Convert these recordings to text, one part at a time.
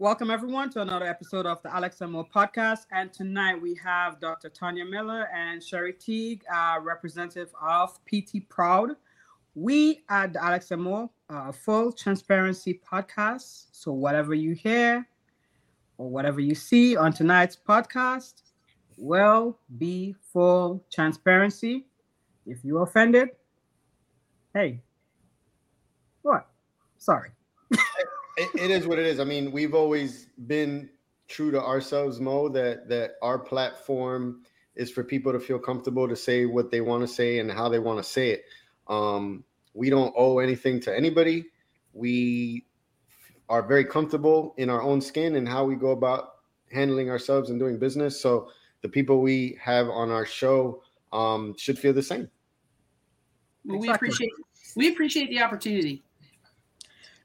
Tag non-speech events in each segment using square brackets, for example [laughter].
Welcome, everyone, to another episode of the Alex and Mo podcast. And tonight we have Dr. Tonya Miller and Sherry Teague, uh, representative of PT Proud. We at the Alex Mo, uh, full transparency podcast. So, whatever you hear or whatever you see on tonight's podcast will be full transparency. If you're offended, hey, what? Sorry it, it is what it is. I mean, we've always been true to ourselves, Mo, that that our platform is for people to feel comfortable to say what they want to say and how they want to say it. Um, we don't owe anything to anybody. We are very comfortable in our own skin and how we go about handling ourselves and doing business. So the people we have on our show um, should feel the same. Well, we appreciate we appreciate the opportunity.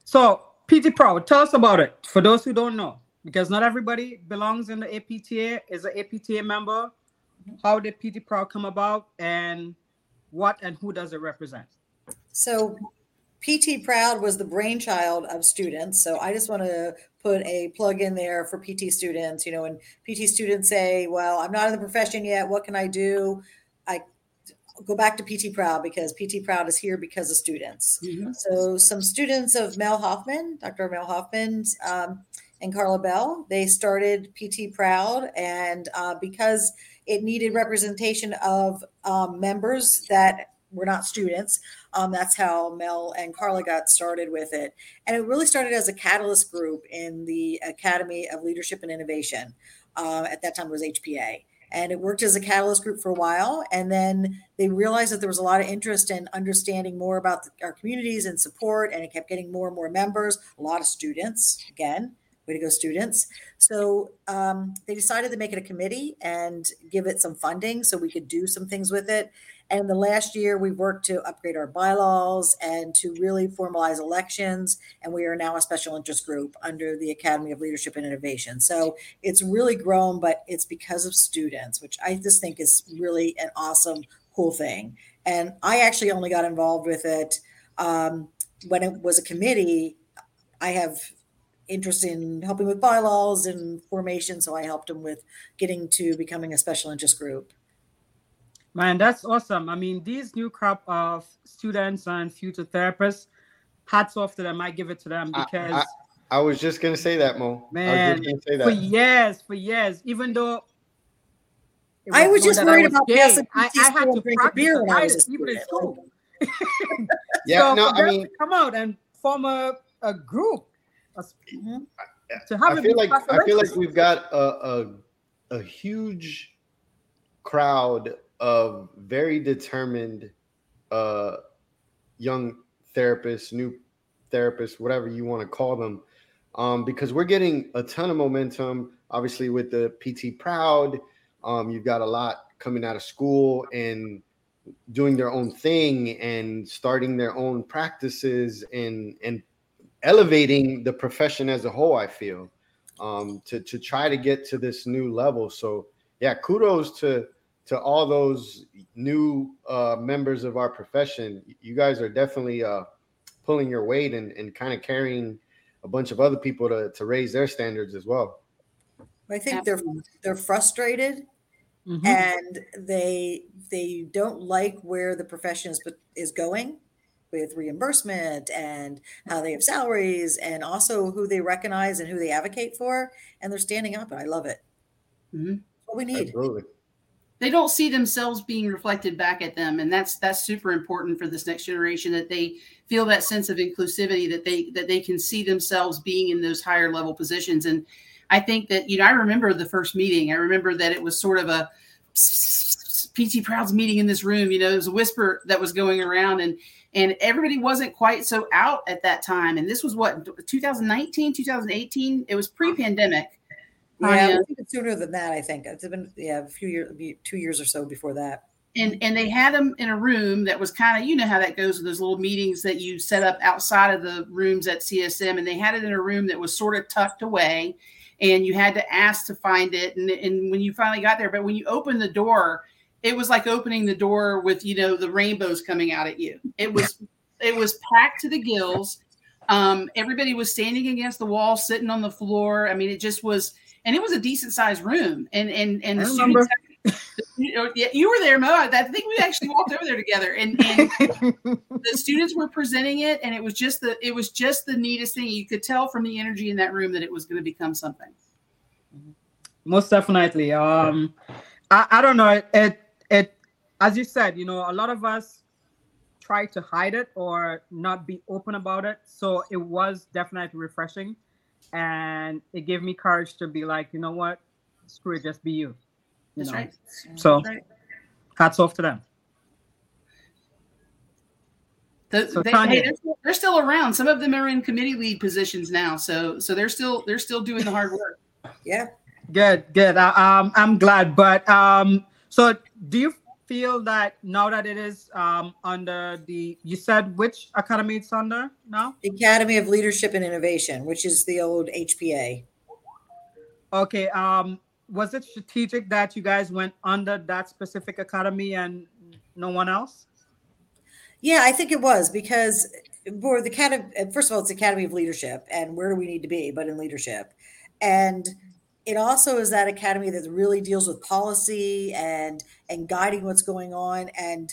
So PT Proud, tell us about it for those who don't know, because not everybody belongs in the APTA, is an APTA member. How did PT Proud come about, and what and who does it represent? So, PT Proud was the brainchild of students. So, I just want to put a plug in there for PT students. You know, when PT students say, Well, I'm not in the profession yet, what can I do? I go back to PT Proud because PT Proud is here because of students. Mm-hmm. So some students of Mel Hoffman, Dr. Mel Hoffman, um, and Carla Bell, they started PT Proud, and uh, because it needed representation of um, members that were not students. Um, that's how Mel and Carla got started with it. And it really started as a catalyst group in the Academy of Leadership and Innovation. Uh, at that time, it was HPA and it worked as a catalyst group for a while and then they realized that there was a lot of interest in understanding more about our communities and support and it kept getting more and more members a lot of students again way to go students so um, they decided to make it a committee and give it some funding so we could do some things with it and the last year, we worked to upgrade our bylaws and to really formalize elections. And we are now a special interest group under the Academy of Leadership and Innovation. So it's really grown, but it's because of students, which I just think is really an awesome, cool thing. And I actually only got involved with it um, when it was a committee. I have interest in helping with bylaws and formation, so I helped them with getting to becoming a special interest group. Man, that's awesome. I mean, these new crop of students and future therapists, hats off to them. I give it to them because I, I, I was just gonna say that, Mo. Man, for years, for years, even though I was just worried about gay, I, I had to practice beer when I was even in school. yeah, [laughs] so no, I mean, come out and form a, a group. Mm-hmm. to have I feel like I feel like we've got a, a a huge crowd of very determined uh, young therapists, new therapists, whatever you want to call them, um, because we're getting a ton of momentum. Obviously, with the PT Proud, um, you've got a lot coming out of school and doing their own thing and starting their own practices and and elevating the profession as a whole. I feel um, to to try to get to this new level. So yeah, kudos to to all those new uh, members of our profession. You guys are definitely uh, pulling your weight and, and kind of carrying a bunch of other people to, to raise their standards as well. I think they're they're frustrated mm-hmm. and they they don't like where the profession is, is going with reimbursement and how they have salaries and also who they recognize and who they advocate for and they're standing up and I love it. Mm-hmm. What we need. Absolutely they don't see themselves being reflected back at them and that's that's super important for this next generation that they feel that sense of inclusivity that they that they can see themselves being in those higher level positions and i think that you know i remember the first meeting i remember that it was sort of a pt proud's meeting in this room you know it was a whisper that was going around and and everybody wasn't quite so out at that time and this was what 2019 2018 it was pre-pandemic uh, yeah, sooner than that. I think it's been yeah a few years, two years or so before that. And and they had them in a room that was kind of you know how that goes with those little meetings that you set up outside of the rooms at CSM, and they had it in a room that was sort of tucked away, and you had to ask to find it. And and when you finally got there, but when you opened the door, it was like opening the door with you know the rainbows coming out at you. It was it was packed to the gills Um, everybody was standing against the wall, sitting on the floor. I mean, it just was, and it was a decent sized room. And and and the students, yeah, you were there, Mo. I think we actually walked over there together, and, and [laughs] the students were presenting it, and it was just the it was just the neatest thing. You could tell from the energy in that room that it was going to become something. Most definitely. Um, I, I don't know. It, it it as you said, you know, a lot of us try to hide it or not be open about it. So it was definitely refreshing, and it gave me courage to be like, you know what, screw it, just be you. You That's know? right. So right. hats off to them. The, So they, hey, they're, still, they're still around. Some of them are in committee lead positions now, so so they're still they're still doing the hard work. Yeah. Good, good. I, um, I'm glad. But um, so do you feel that now that it is um under the you said which academy it's under now? Academy of Leadership and Innovation, which is the old HPA. Okay. Um, was it strategic that you guys went under that specific academy and no one else? Yeah, I think it was because for the academy, first of all, it's Academy of Leadership, and where do we need to be but in leadership? And it also is that academy that really deals with policy and and guiding what's going on. And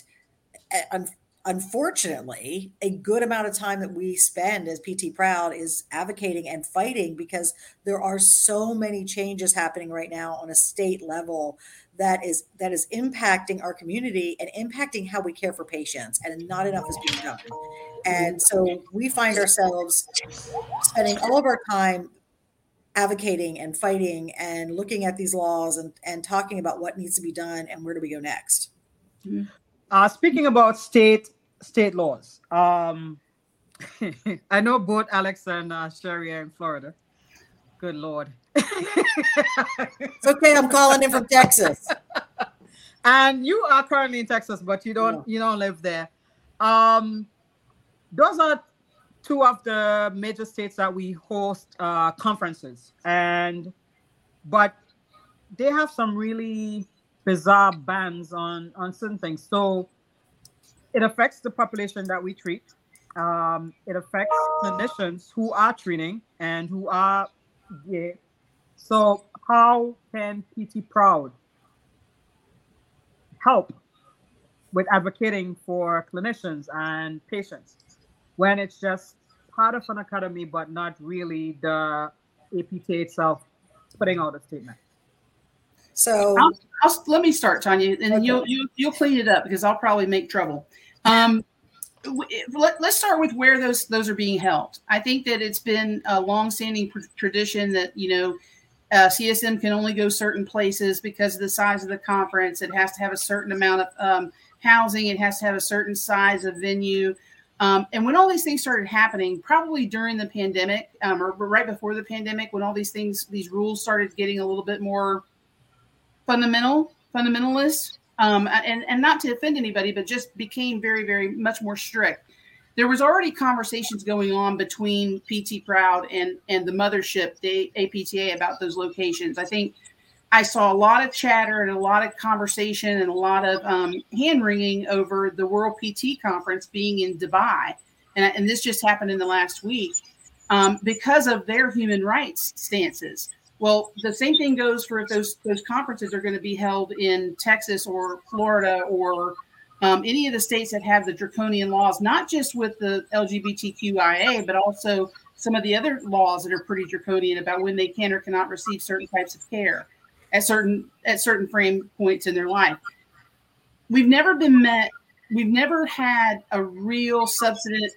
eh, un- unfortunately, a good amount of time that we spend as PT Proud is advocating and fighting because there are so many changes happening right now on a state level that is that is impacting our community and impacting how we care for patients and not enough is being done and so we find ourselves spending all of our time advocating and fighting and looking at these laws and, and talking about what needs to be done and where do we go next Uh, speaking about state state laws, um, [laughs] I know both Alex and uh, Sherry are in Florida. Good lord. it's okay i'm calling in from texas [laughs] and you are currently in Texas, but you don't you don't live there. Um, those are two of the major states that we host uh, conferences, and but they have some really bizarre bans on on certain things. So it affects the population that we treat. Um, it affects clinicians who are treating and who are yeah. So how can PT Proud help with advocating for clinicians and patients when it's just part of an academy but not really the APTA itself putting out a statement. so I'll, I'll, let me start, Tonya, and Okay. you'll you, you'll clean it up because I'll probably make trouble. Um, w- let, us start with where those those are being held. I think that it's been a longstanding pr- tradition that you know uh, CSM can only go certain places because of the size of the conference. It has to have a certain amount of um, housing. It has to have a certain size of venue. Um, and when all these things started happening, probably during the pandemic um, or right before the pandemic, when all these things, these rules started getting a little bit more fundamental, fundamentalist, um, and and not to offend anybody, but just became very, very much more strict. There was already conversations going on between PT Proud and and the mothership, the APTA, about those locations. I think I saw a lot of chatter and a lot of conversation and a lot of um, hand wringing over the World PT Conference being in Dubai, and, and this just happened in the last week um, because of their human rights stances. Well, the same thing goes for if those those conferences are going to be held in Texas or Florida or um, any of the states that have the draconian laws, not just with the LGBTQIA, but also some of the other laws that are pretty draconian about when they can or cannot receive certain types of care at certain at certain frame points in their life. We've never been met. We've never had a real substantive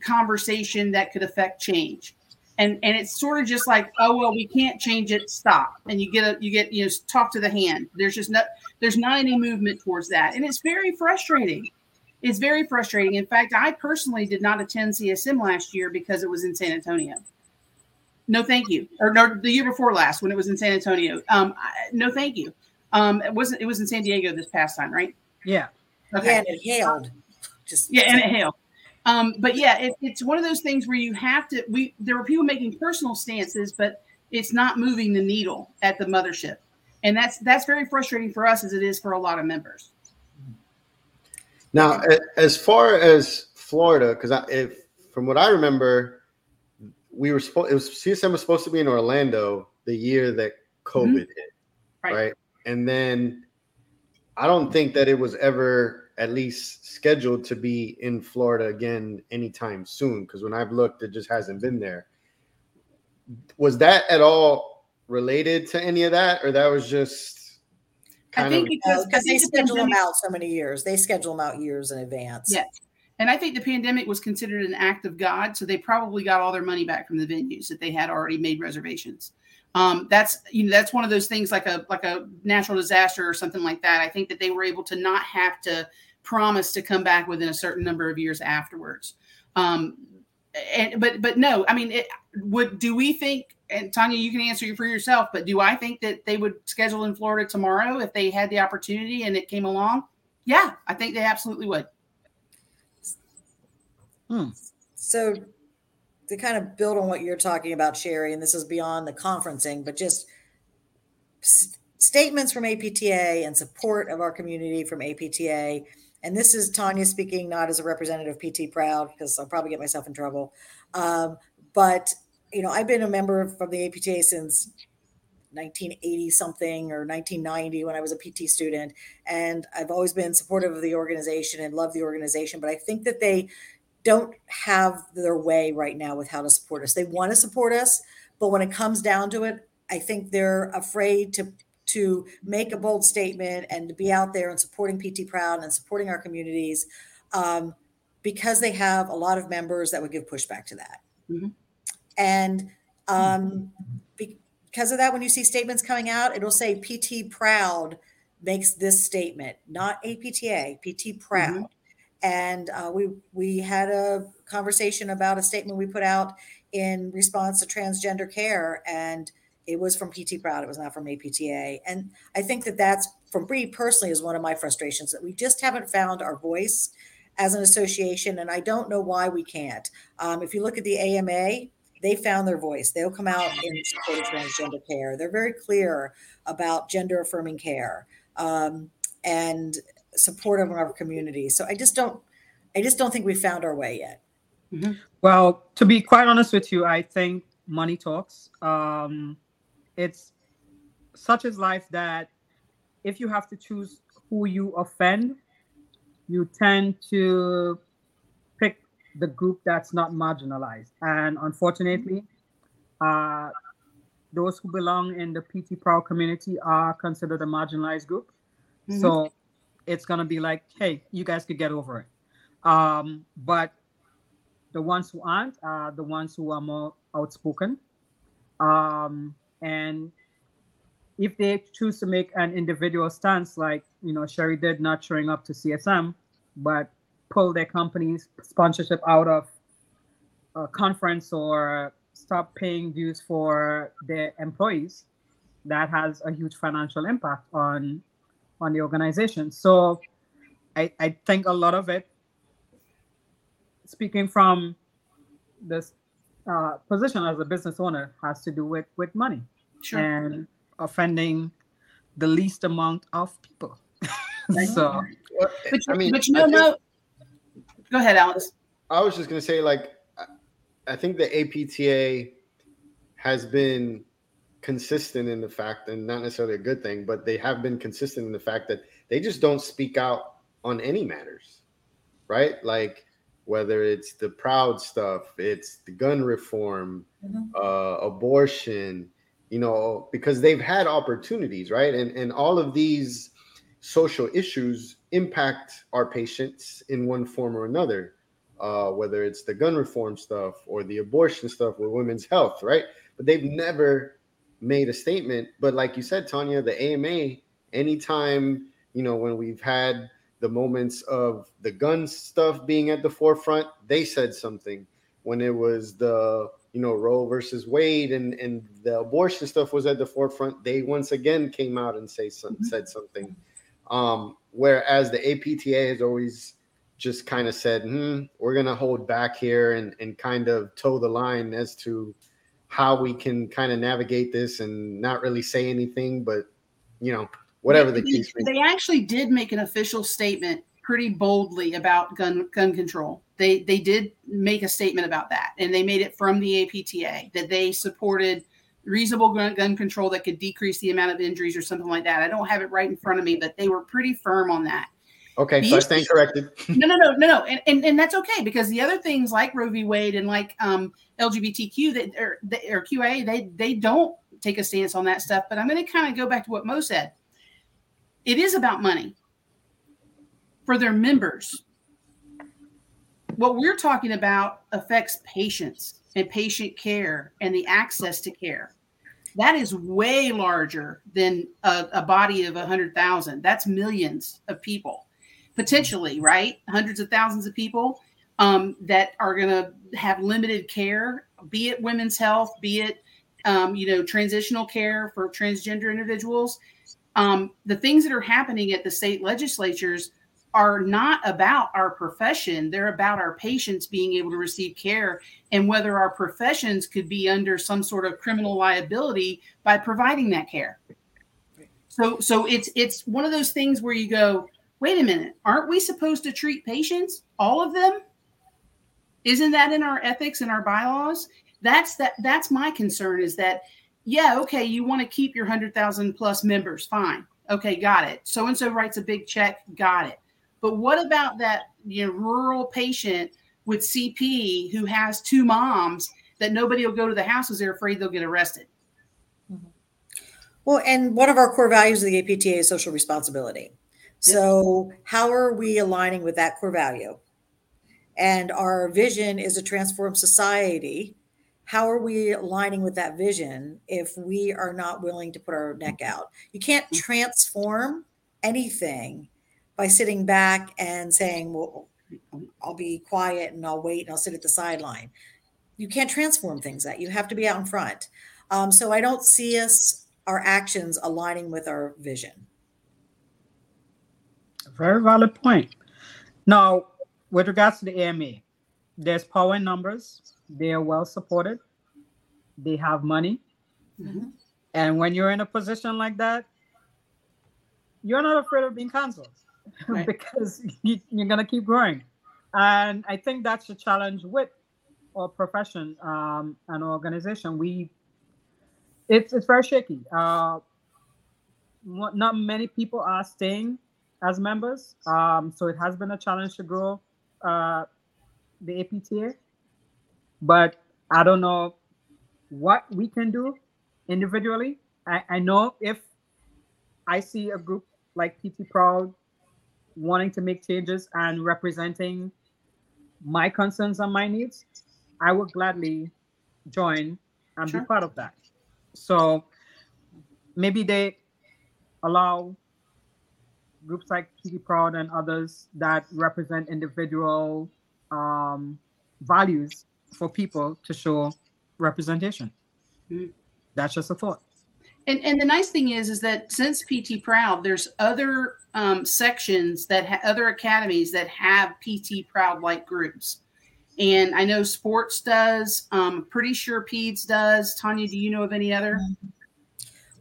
conversation that could affect change. And and it's sort of just like oh well we can't change it stop. And you get a you get you know talk to the hand. There's just not there's not any movement towards that. And it's very frustrating. It's very frustrating. In fact i personally did not attend csm last year because it was in san antonio no thank you or no the year before last when it was in san antonio um I, no thank you um it wasn't it was in san diego this past time right Yeah. okay yeah and it hailed just yeah, and it hailed. Um, but yeah, it, it's one of those things where you have to. We there were people making personal stances, but it's not moving the needle at the mothership, and that's that's very frustrating for us as it is for a lot of members. Now, as far as Florida, because if from what I remember, we were supposed it was CSM was supposed to be in Orlando the year that mm-hmm. COVID mm-hmm. hit, right. right? And then I don't think that it was ever at least scheduled to be in Florida again anytime soon. Because when I've looked, it just hasn't been there. Was that at all related to any of that, or that was just? I think of, because, because they schedule them out so many years. They schedule them out years in advance. Yeah. And I think the pandemic was considered an act of God, so they probably got all their money back from the venues that they had already made reservations. Um, that's you know that's one of those things like a like a natural disaster or something like that. I think that they were able to not have to promise to come back within a certain number of years afterwards. Um, and but but no, I mean, it, would do we think? And Tonya, you can answer for yourself. But do I think that they would schedule in Florida tomorrow if they had the opportunity and it came along? Yeah, I think they absolutely would. Hmm. So to kind of build on what you're talking about, Sherry, and this is beyond the conferencing, but just s- statements from APTA and support of our community from APTA. And this is Tonya speaking, not as a representative of PT Proud, because I'll probably get myself in trouble. Um, but you know, I've been a member from the APTA since 1980 something or 1990 when I was a PT student, and I've always been supportive of the organization and love the organization. But I think that they don't have their way right now with how to support us. They want to support us, but when it comes down to it, I think they're afraid to to make a bold statement and to be out there and supporting PT Proud and supporting our communities um, because they have a lot of members that would give pushback to that. Mm-hmm. And um, because of that, when you see statements coming out, it'll say PT Proud makes this statement, not APTA, PT Proud. Mm-hmm and uh, we we had a conversation about a statement we put out in response to transgender care and it was from pt proud it was not from apta and i think that that's from me personally is one of my frustrations that we just haven't found our voice as an association and i don't know why we can't. Um, if you look at the ama they found their voice. They'll come out in support of transgender care. They're very clear about gender affirming care. Um, and supportive of our community. So I just don't, I just don't think we found our way yet. Mm-hmm. Well, to be quite honest with you, I think money talks. Um, it's such as life that if you have to choose who you offend, you tend to pick the group that's not marginalized. And unfortunately, uh, those who belong in the PT Proud community are considered a marginalized group. Mm-hmm. So it's gonna be like, hey, you guys could get over it. Um, but the ones who aren't are the ones who are more outspoken. Um, and if they choose to make an individual stance, like you know Sherry did, not showing up to CSM, but pull their company's sponsorship out of a conference or stop paying dues for their employees, that has a huge financial impact on on the organization. So I, I think a lot of it, speaking from this uh, position as a business owner, has to do with, with money sure. and offending the least amount of people. [laughs] so, but, I mean, but you know, no. Go ahead, Alex. I was just gonna say, like, I think the APTA has been consistent in the fact, and not necessarily a good thing, but they have been consistent in the fact that they just don't speak out on any matters, right? Like whether it's the proud stuff, it's the gun reform, mm-hmm. uh, abortion, you know, because they've had opportunities, right? And and all of these social issues impact our patients in one form or another, uh, whether it's the gun reform stuff or the abortion stuff or women's health, right? But they've never made a statement. But like you said, Tonya, the AMA, anytime, you know, when we've had the moments of the gun stuff being at the forefront, they said something. When it was the, you know, Roe versus Wade and, and the abortion stuff was at the forefront, they once again came out and say some, mm-hmm. said something. Um, whereas the APTA has always just kind of said, hmm, we're going to hold back here and, and kind of toe the line as to how we can kind of navigate this and not really say anything, but you know, whatever they, the case. They actually did make an official statement pretty boldly about gun gun control. They they did make a statement about that, and they made it from the APTA that they supported reasonable gun, gun control that could decrease the amount of injuries or something like that. I don't have it right in front of me, but they were pretty firm on that. Okay, the so I stand corrected. [laughs] no, no, no, no, no, and, and and that's okay because the other things like Roe v. Wade and like um, LGBTQ that or, or QA they they don't take a stance on that stuff. But I'm going to kind of go back to what Mo said. It is about money for their members. What we're talking about affects patients and patient care and the access to care. That is way larger than a, a body of 100,000. That's millions of people potentially, right? Hundreds of thousands of people um, that are going to have limited care, be it women's health, be it um, you know transitional care for transgender individuals. Um, the things that are happening at the state legislatures are not about our profession they're about our patients being able to receive care and whether our professions could be under some sort of criminal liability by providing that care so so it's it's one of those things where you go wait a minute, aren't we supposed to treat patients, all of them? Isn't that in our ethics and our bylaws? That's that that's my concern is that yeah, okay, you want to keep your 100,000 plus members, fine. Okay, got it. So and so writes a big check, got it. But what about that you know rural patient with CP who has two moms that nobody will go to the house because they're afraid they'll get arrested? Mm-hmm. Well, and one of our core values of the APTA is social responsibility. So, how are we aligning with that core value? And our vision is a transform society. How are we aligning with that vision if we are not willing to put our neck out? You can't mm. transform anything by sitting back and saying, Well, I'll be quiet and I'll wait and I'll sit at the sideline. You can't transform things that you have to be out in front. Um, so I don't see us, our actions aligning with our vision. Very valid point. Now, with regards to the AMA, there's power in numbers. They are well supported. They have money. Mm-hmm. And when you're in a position like that, you're not afraid of being canceled [laughs] right. because you, are going to keep growing. And I think that's the challenge with our profession um, and organization. We, it's it's very shaky. Uh, not many people are staying as members. Um, so it has been a challenge to grow uh, the APTA, but I don't know what we can do individually. I, I know if I see a group like PT Proud wanting to make changes and representing my concerns and my needs, I would gladly join and sure. be part of that. So maybe they allow groups like PT Proud and others that represent individual um, values for people to show representation. Mm-hmm. That's just a thought. And, and the nice thing is, is that since PT Proud, there's other um, sections that ha- other academies that have PT Proud like groups. And I know sports does. Um, pretty sure PEDS does. Tonya, do you know of any other?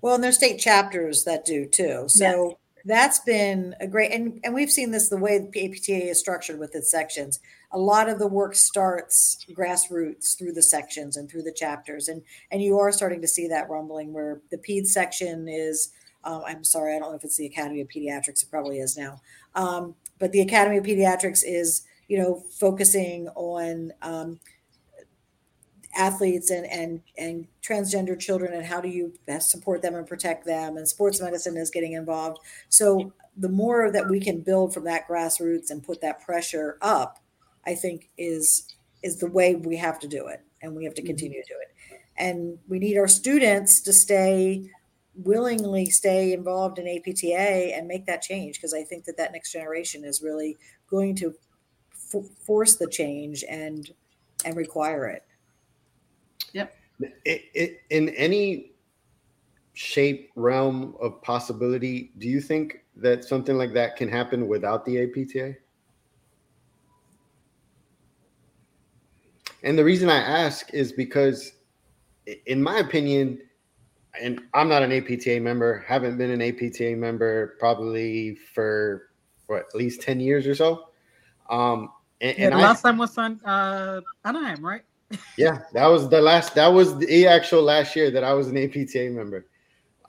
Well, and there's state chapters that do too. So that's been a great and, and we've seen this the way the APTA is structured with its sections. A lot of the work starts grassroots through the sections and through the chapters, and and you are starting to see that rumbling where the PED section is. Um, I'm sorry, I don't know if it's the Academy of Pediatrics. It probably is now, um, but the Academy of Pediatrics is you know focusing on um, athletes and and and transgender children and how do you best support them and protect them and sports medicine is getting involved so the more that we can build from that grassroots and put that pressure up i think is is the way we have to do it and we have to mm-hmm. continue to do it and we need our students to stay willingly stay involved in apta and make that change because i think that that next generation is really going to f- force the change and and require it. It, it, in any shape, realm of possibility, do you think that something like that can happen without the APTA? And the reason I ask is because, in my opinion, and I'm not an APTA member, haven't been an APTA member probably for what at least 10 years or so. Um, and, yeah, and last I, time was on uh, Anaheim, right? Yeah, that was the last. That was the actual last year that I was an APTA member.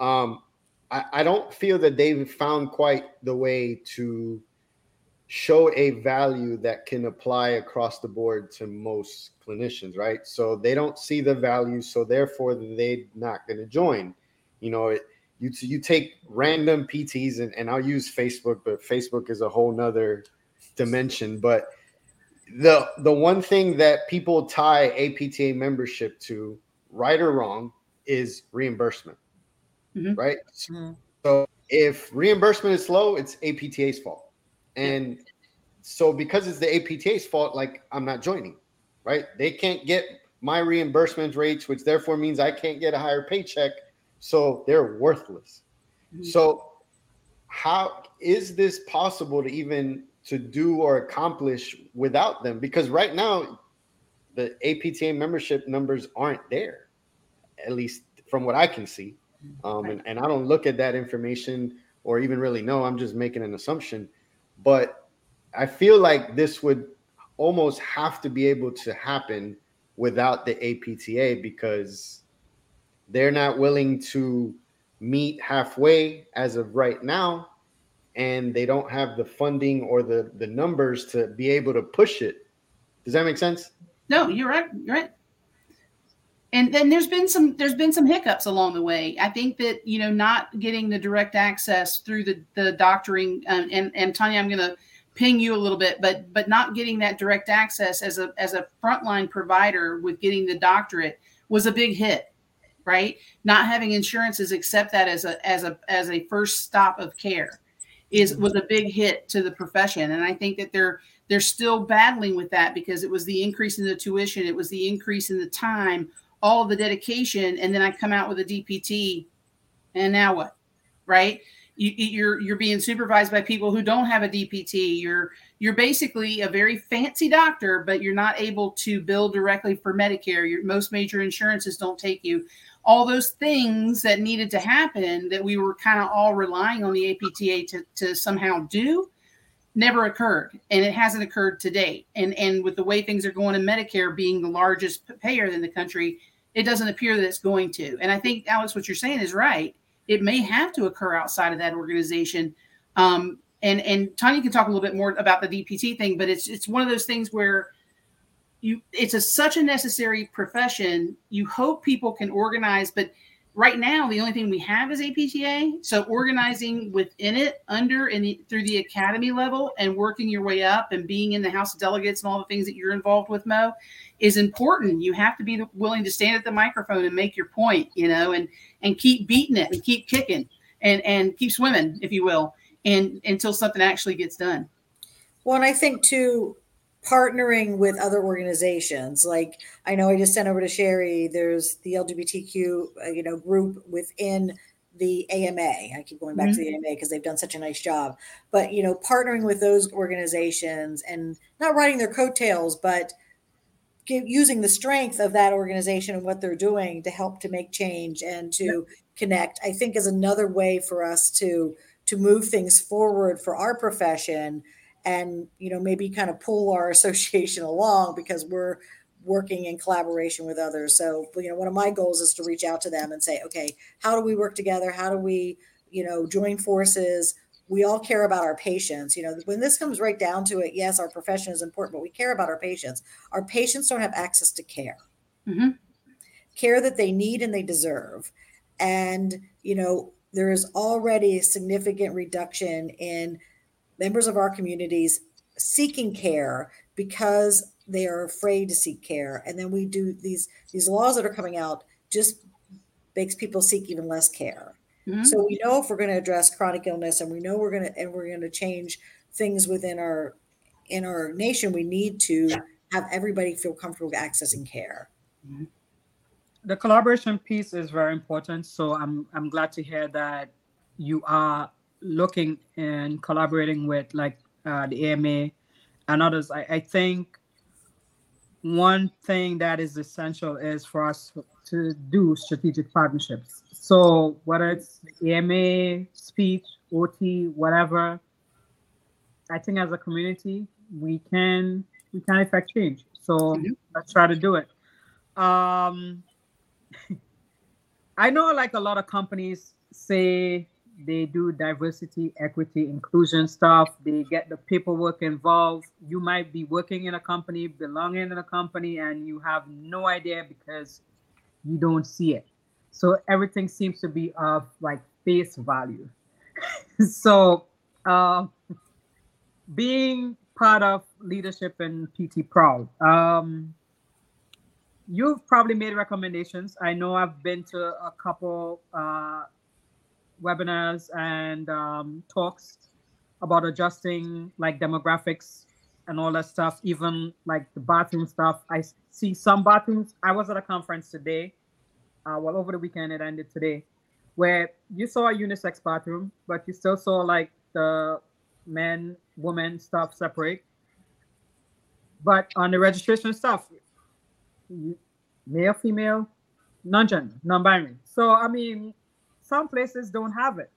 Um, I, I don't feel that they've found quite the way to show a value that can apply across the board to most clinicians, right? So they don't see the value, so therefore they're not going to join. You know, it, you you take random PTs, and, and I'll use Facebook, but Facebook is a whole nother dimension. But the the one thing that people tie APTA membership to, right or wrong, is reimbursement, mm-hmm. right? Mm-hmm. So if reimbursement is low, it's APTA's fault, and so because it's the APTA's fault, like I'm not joining, right? They can't get my reimbursement rates, which therefore means I can't get a higher paycheck, so they're worthless. Mm-hmm. So how is this possible to even to do or accomplish without them because right now the APTA membership numbers aren't there, at least from what I can see. Um, and, and I don't look at that information or even really know. I'm just making an assumption. But I feel like this would almost have to be able to happen without the APTA because they're not willing to meet halfway as of right now and they don't have the funding or the the numbers to be able to push it. Does that make sense? No, you're right. You're right. And then there's been some there's been some hiccups along the way. I think that you know not getting the direct access through the the doctoring um, and and Tonya, I'm going to ping you a little bit, but but not getting that direct access as a as a frontline provider with getting the doctorate was a big hit, right? Not having insurances accept that as a as a as a first stop of care is mm-hmm. was a big hit to the profession. And i think that they're they're still battling with that because it was the increase in the tuition it was the increase in the time all the dedication and then i come out with a dpt and now what right? You, you're you're being supervised by people who don't have a dpt you're you're basically a very fancy doctor but you're not able to bill directly for medicare. Your most major insurances don't take you all those things that needed to happen that we were kind of all relying on the APTA to, to somehow do never occurred and it hasn't occurred to date. And and with the way things are going in medicare being the largest payer in the country it doesn't appear that it's going to. And i think alex what you're saying is right. It may have to occur outside of that organization. Um, and and tonya can talk a little bit more about the dpt thing but it's it's one of those things where you it's a such a necessary profession. You hope people can organize but right now the only thing we have is apta so organizing within it under and through the academy level and working your way up and being in the house of delegates and all the things that you're involved with mo is important. You have to be willing to stand at the microphone and make your point you know and and keep beating it and keep kicking and and keep swimming if you will and until something actually gets done. Well and i think too partnering with other organizations like i know i just sent over to sherry there's the lgbtq uh, you know group within the ama i keep going back mm-hmm. to the ama because they've done such a nice job but you know partnering with those organizations and not writing their coattails but give, using the strength of that organization and what they're doing to help to make change and to yep. connect i think is another way for us to to move things forward for our profession and you know maybe kind of pull our [laughs] association along because we're working in collaboration with others. So you know one of my goals is to reach out to them and say okay how do we work together? How do we you know join forces? We all care about our patients. You know when this comes right down to it yes our profession is important but we care about our patients. Our patients don't have access to care. Mm-hmm. care that they need and they deserve. And you know there is already a significant reduction in members of our communities seeking care because they are afraid to seek care and then we do these these laws that are coming out just makes people seek even less care mm-hmm. so we know if we're going to address chronic illness and we know we're going to and we're going to change things within our in our nation we need to have everybody feel comfortable accessing care mm-hmm. the collaboration piece is very important so i'm i'm glad to hear that you are looking and collaborating with like uh, the AMA and others, I, I think one thing that is essential is for us to do strategic partnerships. So whether it's AMA, speech, OT, whatever, I think as a community, we can we can affect change. So mm-hmm. let's try to do it. Um, [laughs] I know like a lot of companies say they do diversity, equity, inclusion stuff. They get the paperwork involved. You might be working in a company, belonging in a company, and you have no idea because you don't see it. So everything seems to be of like face value. [laughs] so uh, being part of leadership in PT Proud, um, you've probably made recommendations. I know I've been to a couple uh, webinars and um, talks about adjusting like demographics and all that stuff, even like the bathroom stuff. I see some bathrooms. I was at a conference today, uh, well, over the weekend, it ended today, where you saw a unisex bathroom, but you still saw like the men, women stuff separate. But on the registration stuff, male, female, non-gender, non-binary. So I mean, some places don't have it.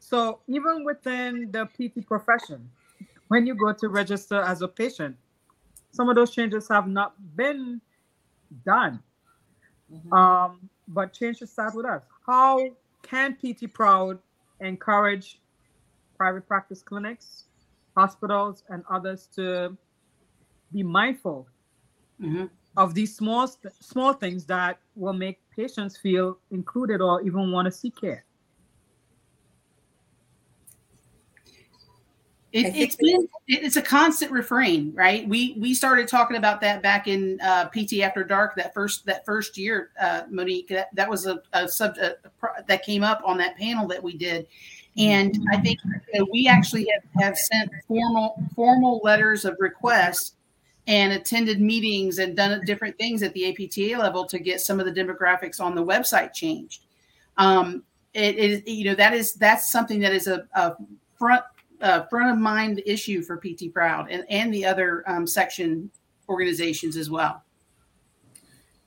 So even within the PT profession, when you go to register as a patient, some of those changes have not been done. Mm-hmm. Um, but change should start with us. How can PT Proud encourage private practice clinics, hospitals, and others to be mindful mm-hmm. of these small small things that will make patients feel included or even want to seek care? It, it's been it's a constant refrain, right? We we started talking about that back in uh, PT After Dark that first that first year, uh, Monique. That, that was a, a subject that came up on that panel that we did, and I think we actually have, have sent formal formal letters of request and attended meetings and done different things at the APTA level to get some of the demographics on the website changed. Um, it is you know that is that's something that is a, a front front of mind issue for PT Proud and, and the other um, section organizations as well.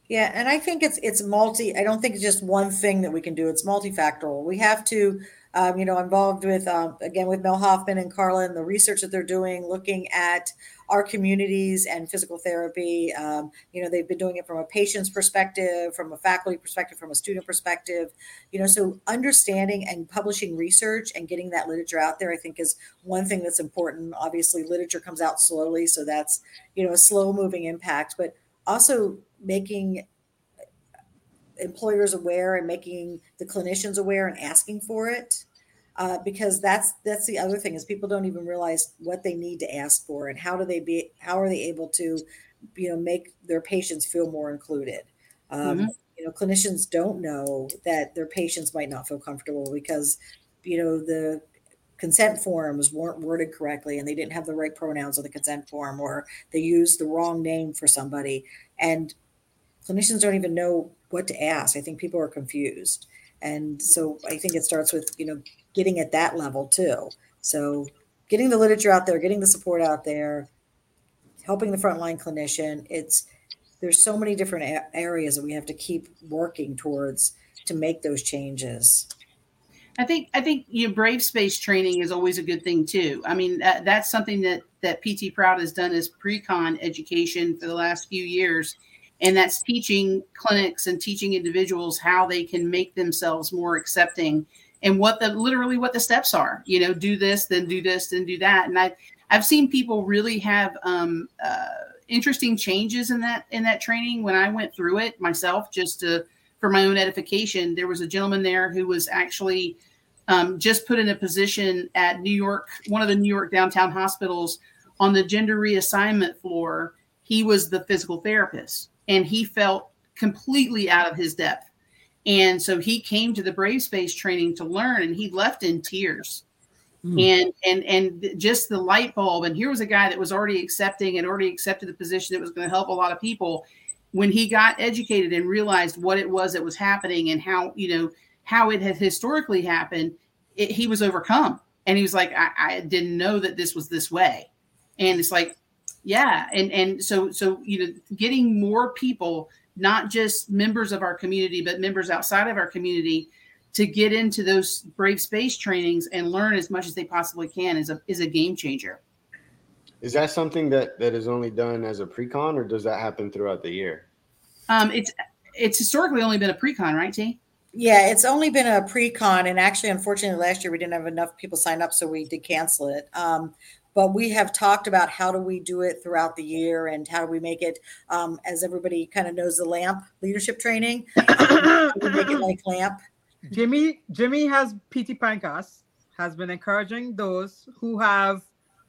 Yeah, and I think it's it's multi. I don't think it's just one thing that we can do. It's multifactorial. We have to um, you know, involved with um, again with Mel Hoffman and Carlin, the research that they're doing, looking at our communities and physical therapy. Um, you know, they've been doing it from a patient's perspective, from a faculty perspective, from a student perspective. You know, so understanding and publishing research and getting that literature out there, I think, is one thing that's important. Obviously, literature comes out slowly, so that's you know a slow moving impact, but also making employers aware and making the clinicians aware and asking for it uh, because that's that's the other thing is people don't even realize what they need to ask for and how do they be how are they able to you know make their patients feel more included um, mm-hmm. you know clinicians don't know that their patients might not feel comfortable because you know the consent forms weren't worded correctly and they didn't have the right pronouns on the consent form or they used the wrong name for somebody and clinicians don't even know what to ask. I think people are confused. And so I think it starts with, you know, getting at that level too. So getting the literature out there, getting the support out there, helping the frontline clinician. It's there's so many different areas that we have to keep working towards to make those changes. I think I think you know, brave space training is always a good thing too. I mean that, that's something that that PT Proud has done as pre-con education for the last few years and that's teaching clinics and teaching individuals how they can make themselves more accepting and what the literally what the steps are you know do this then do this then do that. And i i've seen people really have um, uh, interesting changes in that in that training. When i went through it myself just to for my own edification there was a gentleman there who was actually um, just put in a position at new york one of the new york downtown hospitals on the gender reassignment floor. He was the physical therapist and he felt completely out of his depth. And so he came to the Brave Space training to learn, and he left in tears. Mm. And and and just the light bulb. And here was a guy that was already accepting and already accepted the position that was going to help a lot of people. When he got educated and realized what it was that was happening and how you know how it had historically happened, it, he was overcome. And he was like, I, I didn't know that this was this way. And it's like, yeah and and so so you know getting more people not just members of our community but members outside of our community to get into those brave space trainings and learn as much as they possibly can is a is a game changer Is that something that that is only done as a pre-con, or does that happen throughout the year? Um, it's it's historically only been a pre-con, right, T? Yeah, it's only been a pre-con, and actually, unfortunately, last year we didn't have enough people sign up, so we did cancel it. Um, but we have talked about how do we do it throughout the year and how do we make it um, as everybody kind of knows the lamp leadership training. [coughs] We make it like lamp. Jimmy jimmy has PT Pintcast has been encouraging those who have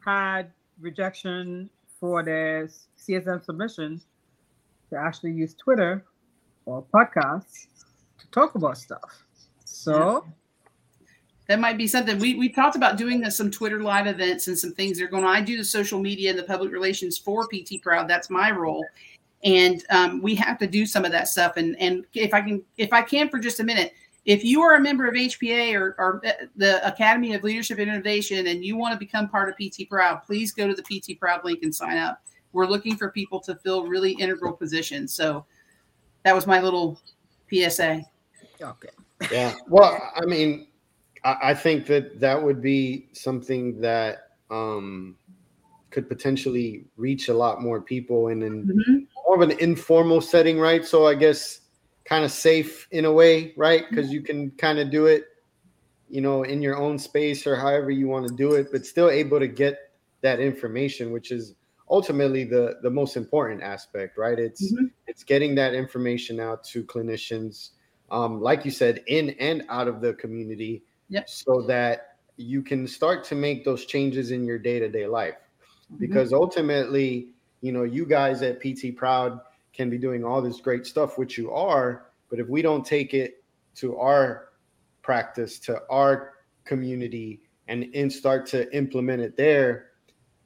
had rejection for their csm submission to actually use twitter or podcasts to talk about stuff. So yeah that might be something we we talked about doing some Twitter live events and some things that are going on. I do the social media and the public relations for PT Proud. That's my role, and um, we have to do some of that stuff. And and if I can if I can for just a minute, if you are a member of HPA or, or uh, the Academy of Leadership and Innovation and you want to become part of PT Proud, please go to the PT Proud link and sign up. We're looking for people to fill really integral positions. So that was my little PSA. Okay. Yeah. Well, I mean, I, think that that would be something that um, could potentially reach a lot more people and in an mm-hmm. more of an informal setting, right? So I guess kind of safe in a way, right? Because mm-hmm. you can kind of do it, you know, in your own space or however you want to do it, but still able to get that information, which is ultimately the the most important aspect, right? It's mm-hmm. it's getting that information out to clinicians, um, like you said, in and out of the community Yep. So that you can start to make those changes in your day-to-day life. Mm-hmm. Because ultimately, you know, you guys at PT Proud can be doing all this great stuff, which you are, but if we don't take it to our practice, to our community, and, and start to implement it there,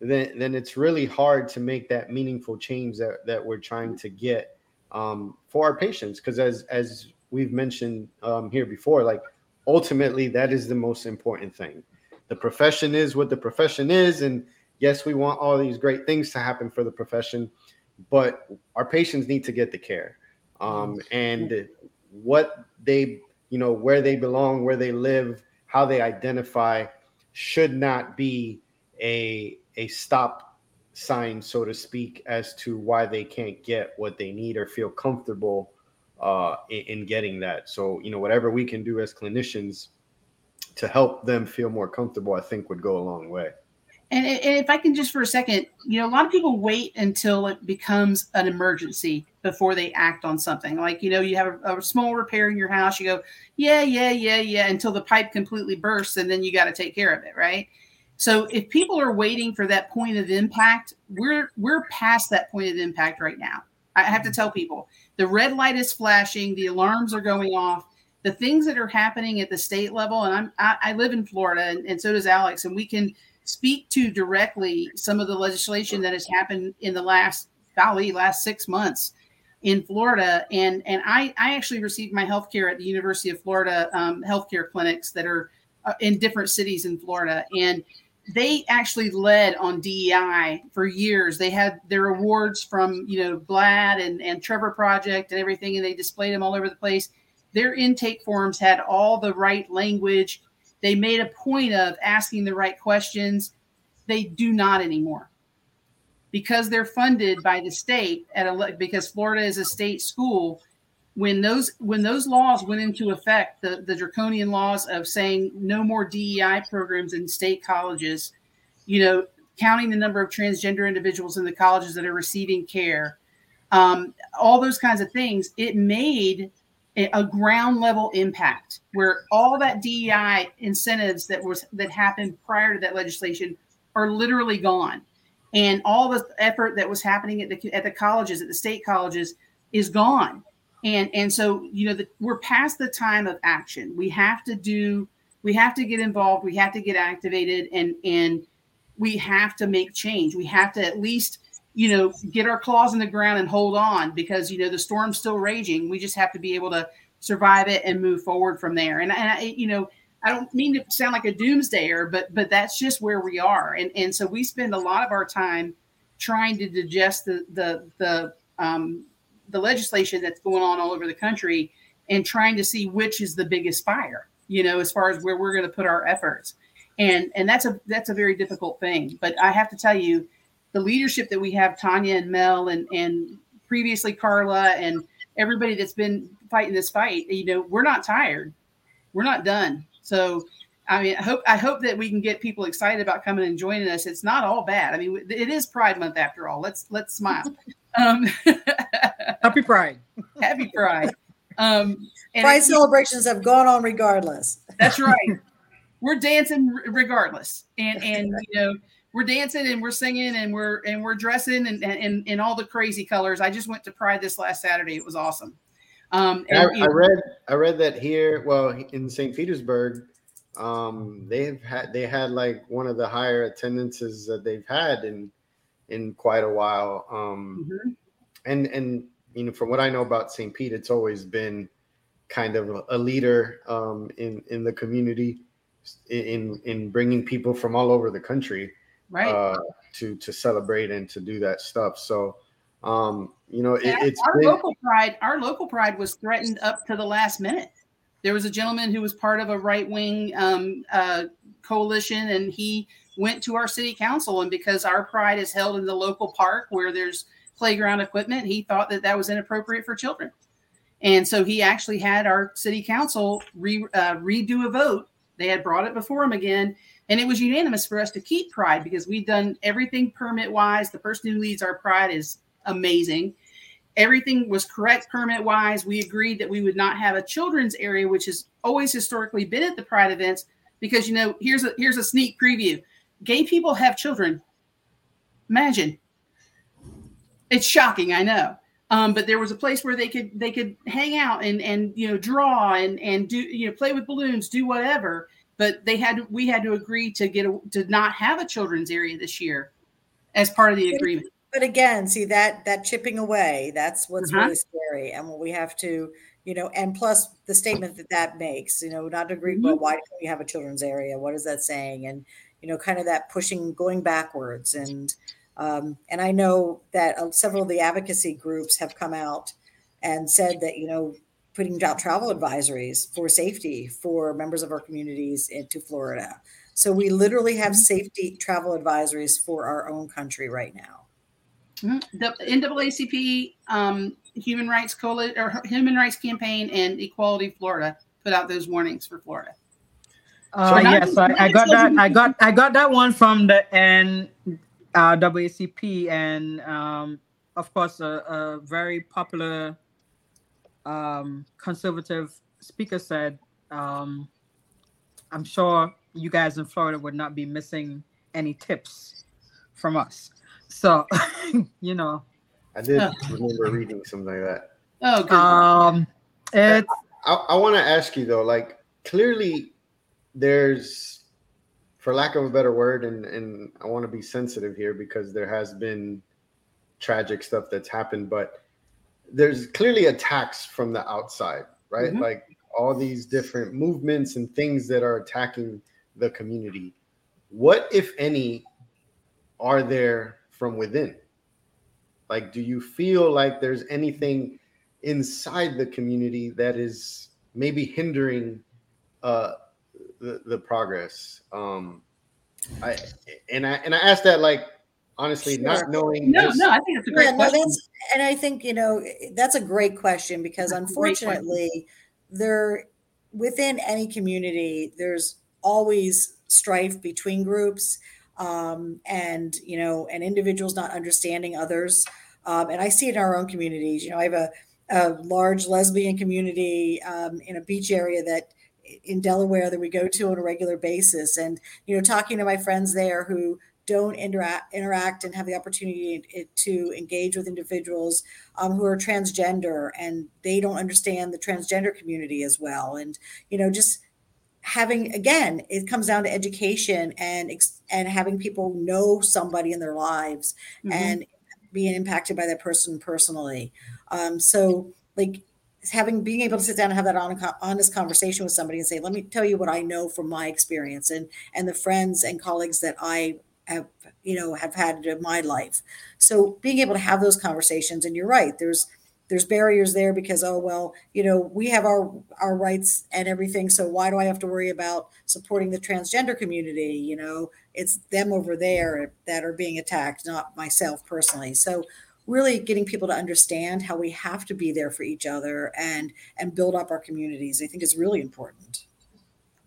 then then it's really hard to make that meaningful change that, that we're trying to get um, for our patients. Because as as we've mentioned um, here before, like ultimately that is the most important thing. The profession is what the profession is and yes we want all these great things to happen for the profession but our patients need to get the care. Um, and what they you know where they belong where they live how they identify should not be a a stop sign so to speak as to why they can't get what they need or feel comfortable uh, in, in getting that. So, you know, whatever we can do as clinicians to help them feel more comfortable, I think would go a long way. And, if I can just for a second, you know, a lot of people wait until it becomes an emergency before they act on something. Like, you know, you have a, a small repair in your house, you go, yeah, yeah, yeah, yeah, until the pipe completely bursts, and then you got to take care of it, right? So if people are waiting for that point of impact, we're we're past that point of impact right now. I have to tell people the red light is flashing, the alarms are going off. The things that are happening at the state level, and I'm I, I live in Florida, and, and so does Alex, and we can speak to directly some of the legislation that has happened in the last golly last six months in Florida. And and I I actually received my health care at the University of Florida um, healthcare clinics that are uh, in different cities in Florida, and they actually led on DEI for years. They had their awards from you know GLAAD and and Trevor Project and everything, and they displayed them all over the place. Their intake forms had all the right language. They made a point of asking the right questions. They do not anymore because they're funded by the state at a because Florida is a state school when those when those laws went into effect, the, the draconian laws of saying no more DEI programs in state colleges, you know, counting the number of transgender individuals in the colleges that are receiving care, um, all those kinds of things, it made a, ground level impact where all that DEI incentives that was that happened prior to that legislation are literally gone, and all the effort that was happening at the at the colleges, at the state colleges, is gone and and so you know the, we're past the time of action. We have to do we have to get involved. We have to get activated and and we have to make change. We have to at least you know get our claws in the ground and hold on because you know the storm's still raging. We just have to be able to survive it and move forward from there. And, and I, you know i don't mean to sound like a doomsdayer but but that's just where we are. And and so we spend a lot of our time trying to digest the the the um, the legislation that's going on all over the country and trying to see which is the biggest fire you know as far as where we're going to put our efforts and and that's a that's a very difficult thing but i have to tell you the leadership that we have, Tonya and Mel, and and previously Carla, and everybody that's been fighting this fight. You know, we're not tired. We're not done. So I mean, I hope I hope that we can get people excited about coming and joining us. It's not all bad. I mean, it is Pride Month after all. Let's let's smile. [laughs] Um, [laughs] happy Pride. Happy Pride. Um, Pride celebrations have gone on regardless. That's right. [laughs] we're dancing regardless, and and you know we're dancing and we're singing and we're and we're dressing and in in all the crazy colors. I just went to Pride this last Saturday. It was awesome. Um, and, I, I read I read that here. Well, in St. Petersburg, um, they've had they had like one of the higher attendances that they've had in in quite a while. Um, mm-hmm. and and you know, from what I know about St. Pete, it's always been kind of a leader um, in in the community in in bringing people from all over the country right uh, to to celebrate and to do that stuff. So um, you know, it, it's our been, local pride. Our local pride was threatened up to the last minute. There was a gentleman who was part of a right wing um, uh, coalition, and he went to our city council. And because our pride is held in the local park where there's playground equipment, he thought that that was inappropriate for children. And so he actually had our city council re, uh, redo a vote. They had brought it before him again, and it was unanimous for us to keep Pride because we've done everything permit wise. The person who leads our Pride is amazing everything was correct permit wise. We agreed that we would not have a children's area, which has always historically been at the Pride events, because you know, here's a here's a sneak preview. Gay people have children. Imagine. It's shocking, I know. Um, but there was a place where they could they could hang out and and you know draw and and do you know play with balloons, do whatever. But they had we had to agree to get a, to not have a children's area this year as part of the agreement. But again, see that that chipping away, that's what's uh-huh. really scary, and what we have to, you know, and plus the statement that that makes, you know, not to agree, mm-hmm. but why don't we have a children's area? What is that saying? And you know, kind of that pushing, going backwards, and um, and I know that uh, several of the advocacy groups have come out and said that you know putting out travel advisories for safety for members of our communities into Florida. So we literally have mm-hmm. safety travel advisories for our own country right now. Mm-hmm. The NAACP, um, Human Rights Coalition, or Human Rights Campaign, and Equality Florida put out those warnings for Florida. Uh, so yes, I, I, got that. I got I got that one from the N uh, WACP, and um, of course, a, a very popular um, conservative speaker said, um, "I'm sure you guys in Florida would not be missing any tips from us." So, [laughs] you know. I did uh, remember reading something like that. Oh, good. Um, it's. I, I want to ask you though, like clearly, there's, for lack of a better word, and and I want to be sensitive here because there has been tragic stuff that's happened, but there's clearly attacks from the outside, right? Mm-hmm. Like all these different movements and things that are attacking the community. What, if any, are there from within? Like, do you feel like there's anything inside the community that is maybe hindering uh, the, the progress? Um, I and I and I asked that like honestly, sure. not knowing. No, just, no, I think it's a great yeah, question. No, and I think you know that's a great question because that's unfortunately, question. there within any community, there's always strife between groups um, and you know, and individuals not understanding others. Um, and I see it in our own communities. You know, I have a, a large lesbian community um, in a beach area that in Delaware that we go to on a regular basis, and you know, talking to my friends there who don't interact interact and have the opportunity to engage with individuals um, who are transgender and they don't understand the transgender community as well and you know just having again it comes down to education and and having people know somebody in their lives mm-hmm. and being impacted by that person personally um, so like having being able to sit down and have that honest conversation with somebody and say let me tell you what i know from my experience and and the friends and colleagues that i have you know have had in my life so being able to have those conversations and you're right there's there's barriers there because oh well you know we have our our rights and everything so why do i have to worry about supporting the transgender community you know? It's them over there that are being attacked not myself personally. So really getting people to understand how we have to be there for each other and and build up our communities i think is really important.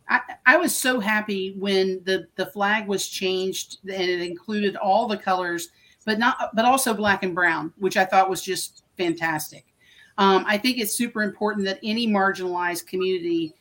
I, I was so happy when the the flag was changed and it included all the colors but not but also black and brown which i thought was just fantastic. Um, I think it's super important that any marginalized community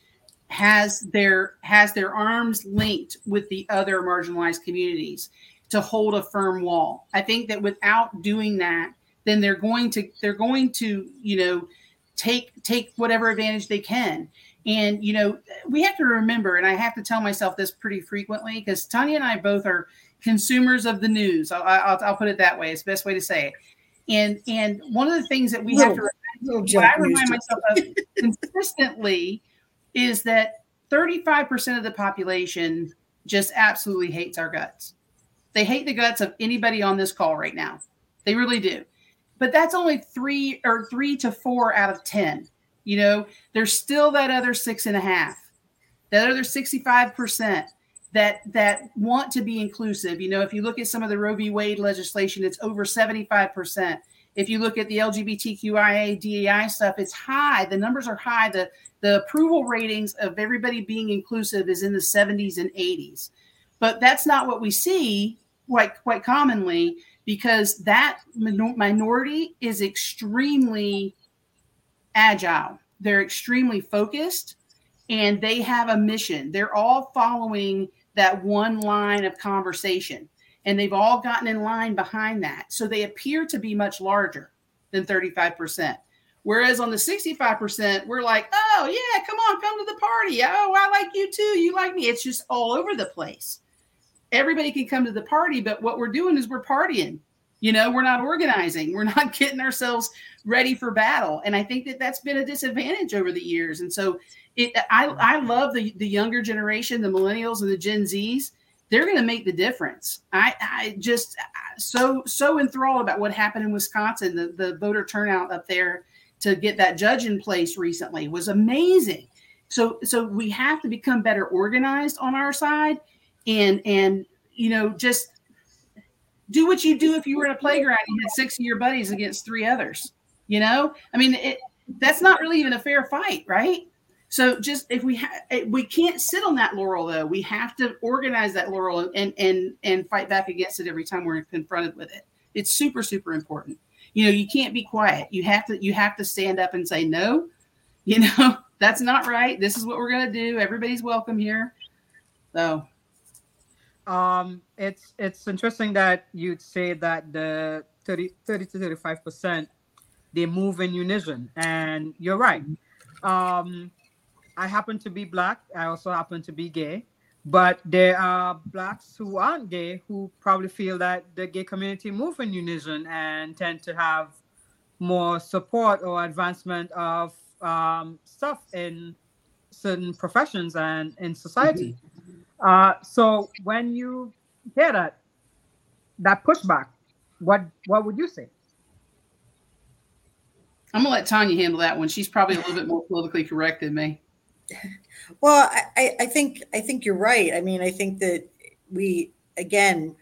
has their has their arms linked with the other marginalized communities to hold a firm wall. I think that without doing that, then they're going to they're going to you know take take whatever advantage they can. And you know we have to remember, and I have to tell myself this pretty frequently because Tonya and I both are consumers of the news. I'll, I'll, I'll put it that way. It's the best way to say it. And and one of the things that we have to what I remind myself of [laughs] consistently is that 35% of the population just absolutely hates our guts. They hate the guts of anybody on this call right now. They really do. But that's only three or three to four out of 10. You know, there's still that other six and a half, that other 65% that that want to be inclusive. You know, if you look at some of the Roe v. Wade legislation, it's over 75%. If you look at the LGBTQIA DEI stuff, it's high. The numbers are high. The the approval ratings of everybody being inclusive is in the 70s and 80s. But that's not what we see quite quite commonly because that minority is extremely agile. They're extremely focused and they have a mission. They're all following that one line of conversation. And they've all gotten in line behind that. So they appear to be much larger than 35%. Whereas on the 65%, we're like, oh, yeah, come on, come to the party. Oh, I like you too. You like me. It's just all over the place. Everybody can come to the party, but what we're doing is we're partying. You know, we're not organizing, we're not [laughs] getting ourselves ready for battle. And I think that that's been a disadvantage over the years. And so it, I, I love the, the younger generation, the millennials and the Gen Zs. They're going to make the difference. I, I just so so enthralled about what happened in Wisconsin. The, the voter turnout up there to get that judge in place recently was amazing. So so we have to become better organized on our side, and and you know just do what you do if you were in a playground and you had six of your buddies against three others. You know, I mean, it, that's not really even a fair fight, right? So just if we ha- eh, we can't sit on that laurel though, we have to organize that laurel and and and fight back against it every time we're confronted with it. It's super super important. You know, you can't be quiet. You have to you have to stand up and say no. You [laughs] know, that's not right. This is what we're going to do. Everybody's welcome here. So um it's it's interesting that you'd say that the 30 30 to 35 percent they move in unison and you're right um I happen to be black. I also happen to be gay. But there are blacks who aren't gay who probably feel that the gay community move in unison and tend to have more support or advancement of um, stuff in certain professions and in society. Mm-hmm. Uh, so when you hear that that pushback, what what would you say? I'm gonna let Tonya handle that one. She's probably a little bit more politically correct than me. [laughs] Well, I, I think I think you're right. I mean, I think that we again,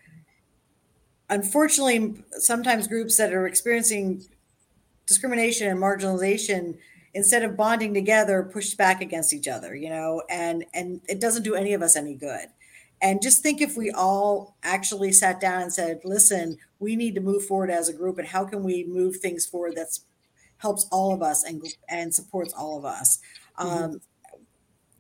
unfortunately, sometimes groups that are experiencing discrimination and marginalization, instead of bonding together, pushed back against each other. You know, and and it doesn't do any of us any good. And just think if we all actually sat down and said, "Listen, we need to move forward as a group, and how can we move things forward that helps all of us and and supports all of us." Mm-hmm. Um,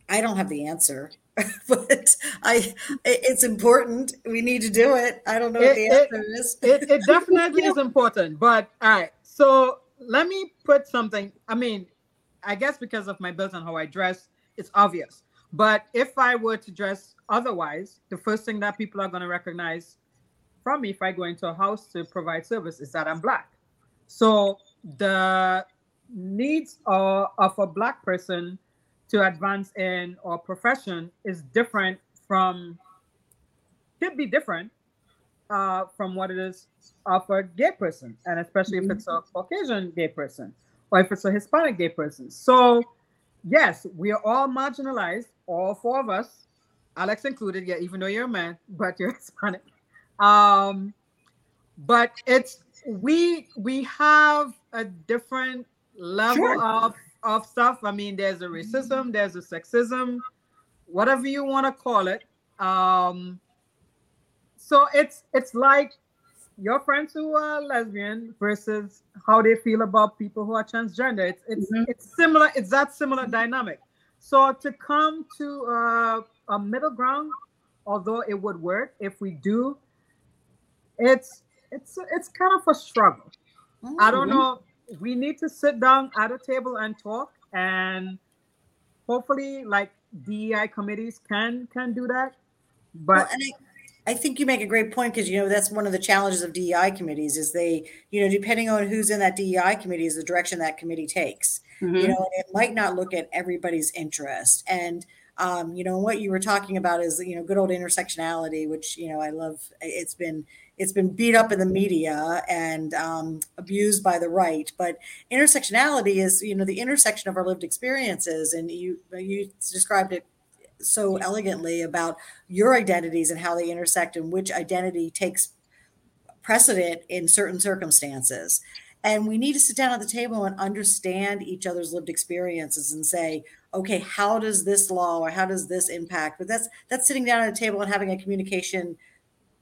I don't have the answer, [laughs] but I it's important. We need to do it. I don't know it, what the answer it, is. It, it [laughs] definitely is important. But all right, so let me put something. I mean, I guess because of my build and how I dress, it's obvious. But if I were to dress otherwise, the first thing that people are going to recognize from me if I go into a house to provide service is that I'm black. So the needs of, of a black person to advance in our profession is different from could be different uh, from what it is of a gay person, and especially mm-hmm. if it's a Caucasian gay person or if it's a Hispanic gay person. So, yes, we are all marginalized, all four of us, Alex included. Yeah, even though you're a man, [laughs] but you're Hispanic. Um, but it's we we have a different level sure. of of stuff. I mean, there's a racism, there's a sexism, whatever you want to call it. Um, so it's it's like your friends who are lesbian versus how they feel about people who are transgender. It's it's mm-hmm. it's similar. It's that similar dynamic. So to come to uh, a middle ground, although it would work if we do, it's it's it's kind of a struggle. Mm-hmm. I don't mm-hmm. know. We need to sit down at a table and talk, and hopefully, like DEI committees can can do that. But well, I think you make a great point because you know that's one of the challenges of DEI committees is they, you know, depending on who's in that DEI committee is the direction that committee takes. Mm-hmm. You know, it might not look at everybody's interest. And um, you know, what you were talking about is you know good old intersectionality, which you know I love. It's been it's been beat up in the media and um, abused by the right, but intersectionality is you know the intersection of our lived experiences, and you you described it so elegantly about your identities and how they intersect and which identity takes precedent in certain circumstances. And we need to sit down at the table and understand each other's lived experiences and say, okay, how does this law or how does this impact? But that's that's sitting down at a table and having a communication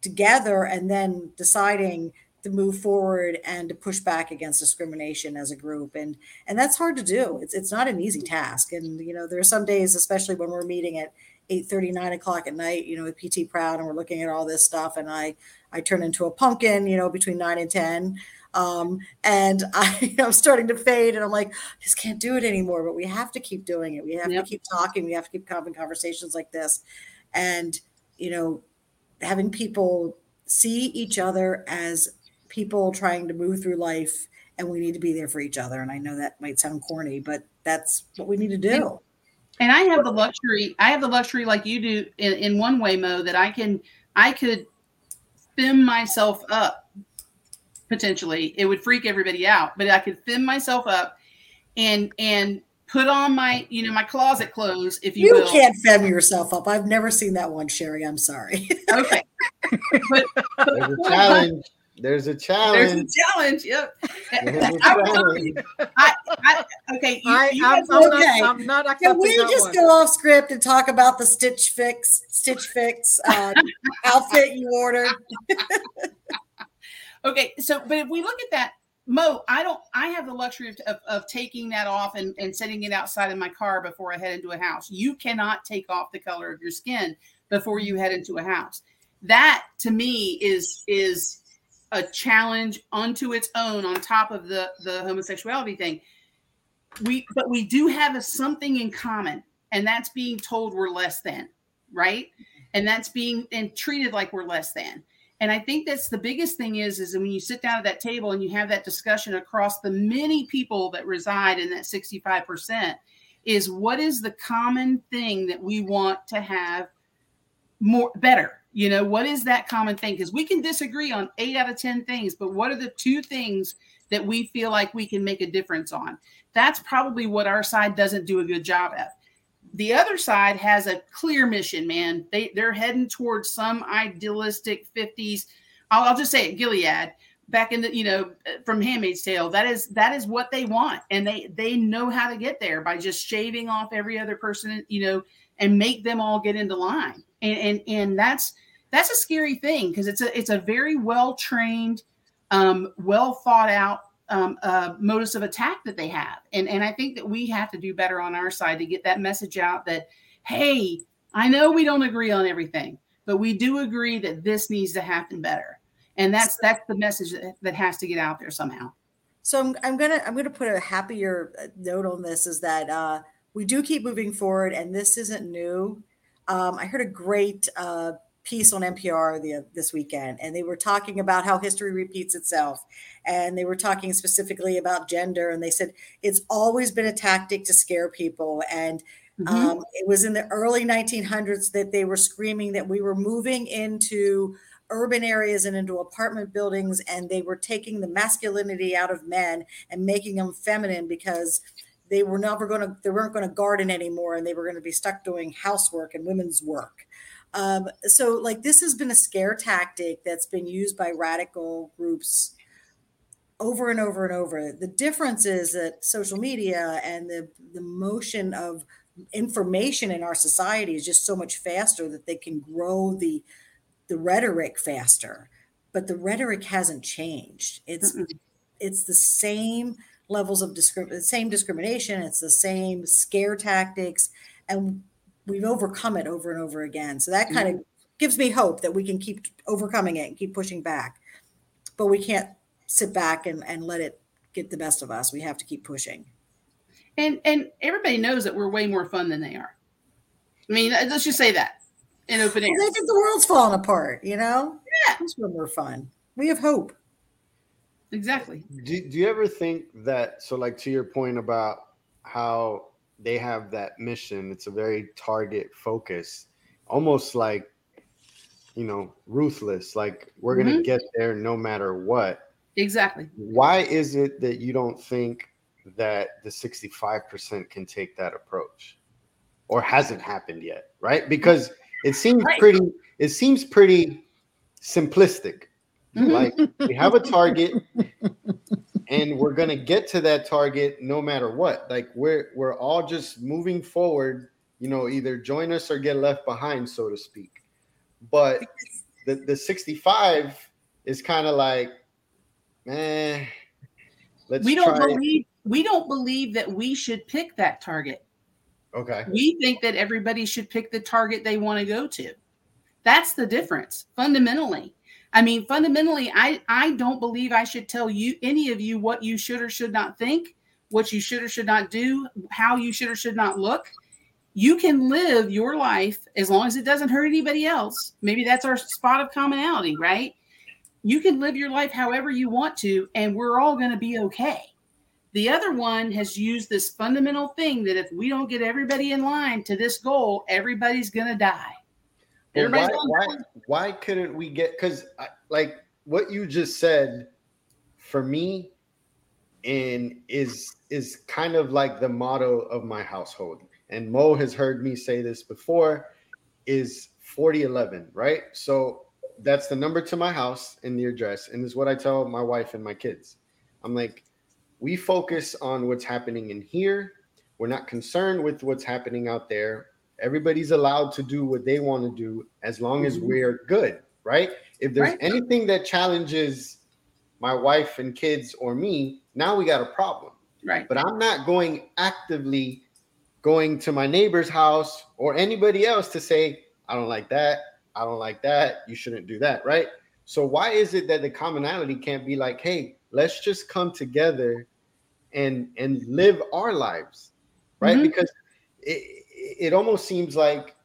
together and then deciding to move forward and to push back against discrimination as a group and and that's hard to do it's, it's not an easy task and you know there are some days especially when we're meeting at 8 30 9 o'clock at night you know with pt proud and we're looking at all this stuff and i i turn into a pumpkin you know between 9 and 10 um, and [laughs] I, am starting to fade, and I'm like, I just can't do it anymore. But we have to keep doing it. We have yep. to keep talking. We have to keep having conversations like this, and you know, having people see each other as people trying to move through life and we need to be there for each other. And I know that might sound corny, but that's what we need to do. And I have the luxury, I have the luxury like you do in, in one way, Mo, that I can, I could fem myself up potentially. It would freak everybody out, but I could fem myself up and, and put on my, you know, my closet clothes, if you, you will. can't fem yourself up. I've never seen that one, Sherry. I'm sorry. okay. [laughs] But, There's a challenge. There's a [laughs] challenge. There's a challenge. Yep. I, I, I, okay. You, I, you I'm, I'm, okay. Not, I'm not Can we just one. go off script and talk about the Stitch Fix, Stitch Fix uh, [laughs] outfit you ordered? [laughs] okay. So, but if we look at that, Mo, I don't. I have the luxury of, of, of, taking that off and, and setting it outside of my car before I head into a house. You cannot take off the color of your skin before you head into a house. That to me is is a challenge unto its own on top of the the homosexuality thing. We but we do have a something in common, and that's being told we're less than, right? And that's being and treated like we're less than. And I think that's the biggest thing is is when you sit down at that table and you have that discussion across the many people that reside in that 65% is what is the common thing that we want to have more better you know what is that common thing because we can disagree on eight out of ten things but what are the two things that we feel like we can make a difference on that's probably what our side doesn't do a good job at the other side has a clear mission, man. They they're heading towards some idealistic 50s. I'll, I'll, just say it, Gilead, back in the, you know, from Handmaid's Tale. That is that is what they want. And they they know how to get there by just shaving off every other person, you know, and make them all get into line. And and and that's that's a scary thing because it's a it's a very well trained, um, well thought out um, uh, modus of attack that they have. And, and I think that we have to do better on our side to get that message out that, hey, I know we don't agree on everything, but we do agree that this needs to happen better. And that's that's the message that, that has to get out there somehow. So I'm, I'm gonna I'm gonna put a happier uh, note on this is that uh, we do keep moving forward, and this isn't new. Um, I heard a great uh, piece on NPR the, this weekend, and they were talking about how history repeats itself. And they were talking specifically about gender, and they said it's always been a tactic to scare people. And mm-hmm. um, it was in the early 1900s that they were screaming that we were moving into urban areas and into apartment buildings and they were taking the masculinity out of men and making them feminine because they were never going to they weren't going to garden anymore and they were going to be stuck doing housework and women's work. Um, so like this has been a scare tactic that's been used by radical groups over and over and over. The difference is that social media and the the motion of information in our society is just so much faster that they can grow the the rhetoric faster. But the rhetoric hasn't changed. It's mm it's the same levels of discrim- same discrimination it's the same scare tactics and we've overcome it over and over again so that kind mm of gives me hope that we can keep overcoming it and keep pushing back but we can't sit back and, and let it get the best of us we have to keep pushing and and everybody knows that we're way more fun than they are. I mean, let's just say that in open air. They think the world's falling apart, you know? Yeah. That's when we're fun. We have hope. Exactly. Do, do you ever think that, so like to your point about how they have that mission, it's a very target focus, almost like, you know, ruthless, like we're mm-hmm. going to get there no matter what. Exactly. Why is it that you don't think that the 65% can take that approach or hasn't happened yet, right? Because it seems right. pretty it seems pretty simplistic. Mm-hmm. Like we have a target [laughs] and we're going to get to that target no matter what. Like we're we're all just moving forward, you know, either join us or get left behind so to speak. But the the 65 is kind of like eh let's we don't believe we don't believe that we should pick that target. Okay. We think that everybody should pick the target they want to go to. That's the difference fundamentally. I mean, fundamentally, I, I don't believe I should tell you, any of you, what you should or should not think, what you should or should not do, how you should or should not look. You can live your life as long as it doesn't hurt anybody else. Maybe that's our spot of commonality, right? You can live your life however you want to, and we're all going to be okay. The other one has used this fundamental thing that if we don't get everybody in line to this goal, everybody's going to die. Why, why, why couldn't we get, because like what you just said for me and is is kind of like the motto of my household and mo has heard me say this before is 4011 right so that's the number to my house in the address and is what i tell my wife and my kids i'm like we focus on what's happening in here. We're not concerned with what's happening out there. Everybody's allowed to do what they want to do as long as mm-hmm. we're good, right? If there's right. anything that challenges my wife and kids or me, now we got a problem. Right. But I'm not going actively going to my neighbor's house or anybody else to say, I don't like that. I don't like that. You shouldn't do that. Right. So why is it that the commonality can't be like, hey, let's just come together and and live our lives right mm-hmm. because it, it almost seems like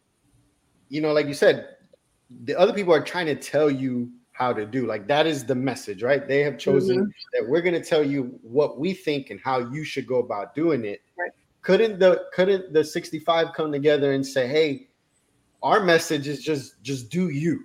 you know like you said the other people are trying to tell you how to do like that is the message right they have chosen mm-hmm. that we're going to tell you what we think and how you should go about doing it right. couldn't the couldn't the 65 come together and say hey our message is just just do you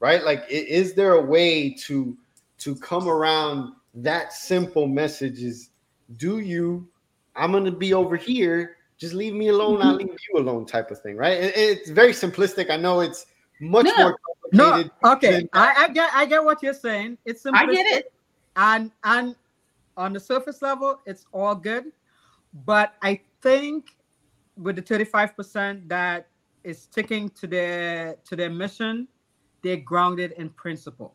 right like is there a way to to come around that simple message is do you? I'm gonna be over here. Just leave me alone. I'll mm-hmm. leave you alone, type of thing, right? It, it's very simplistic. I know it's much no, more complicated. No, okay, I, I, get I get what you're saying. It's simplistic. I get it. And and on the surface level, it's all good. But I think with the 35% that is sticking to their to their mission, they're grounded in principle.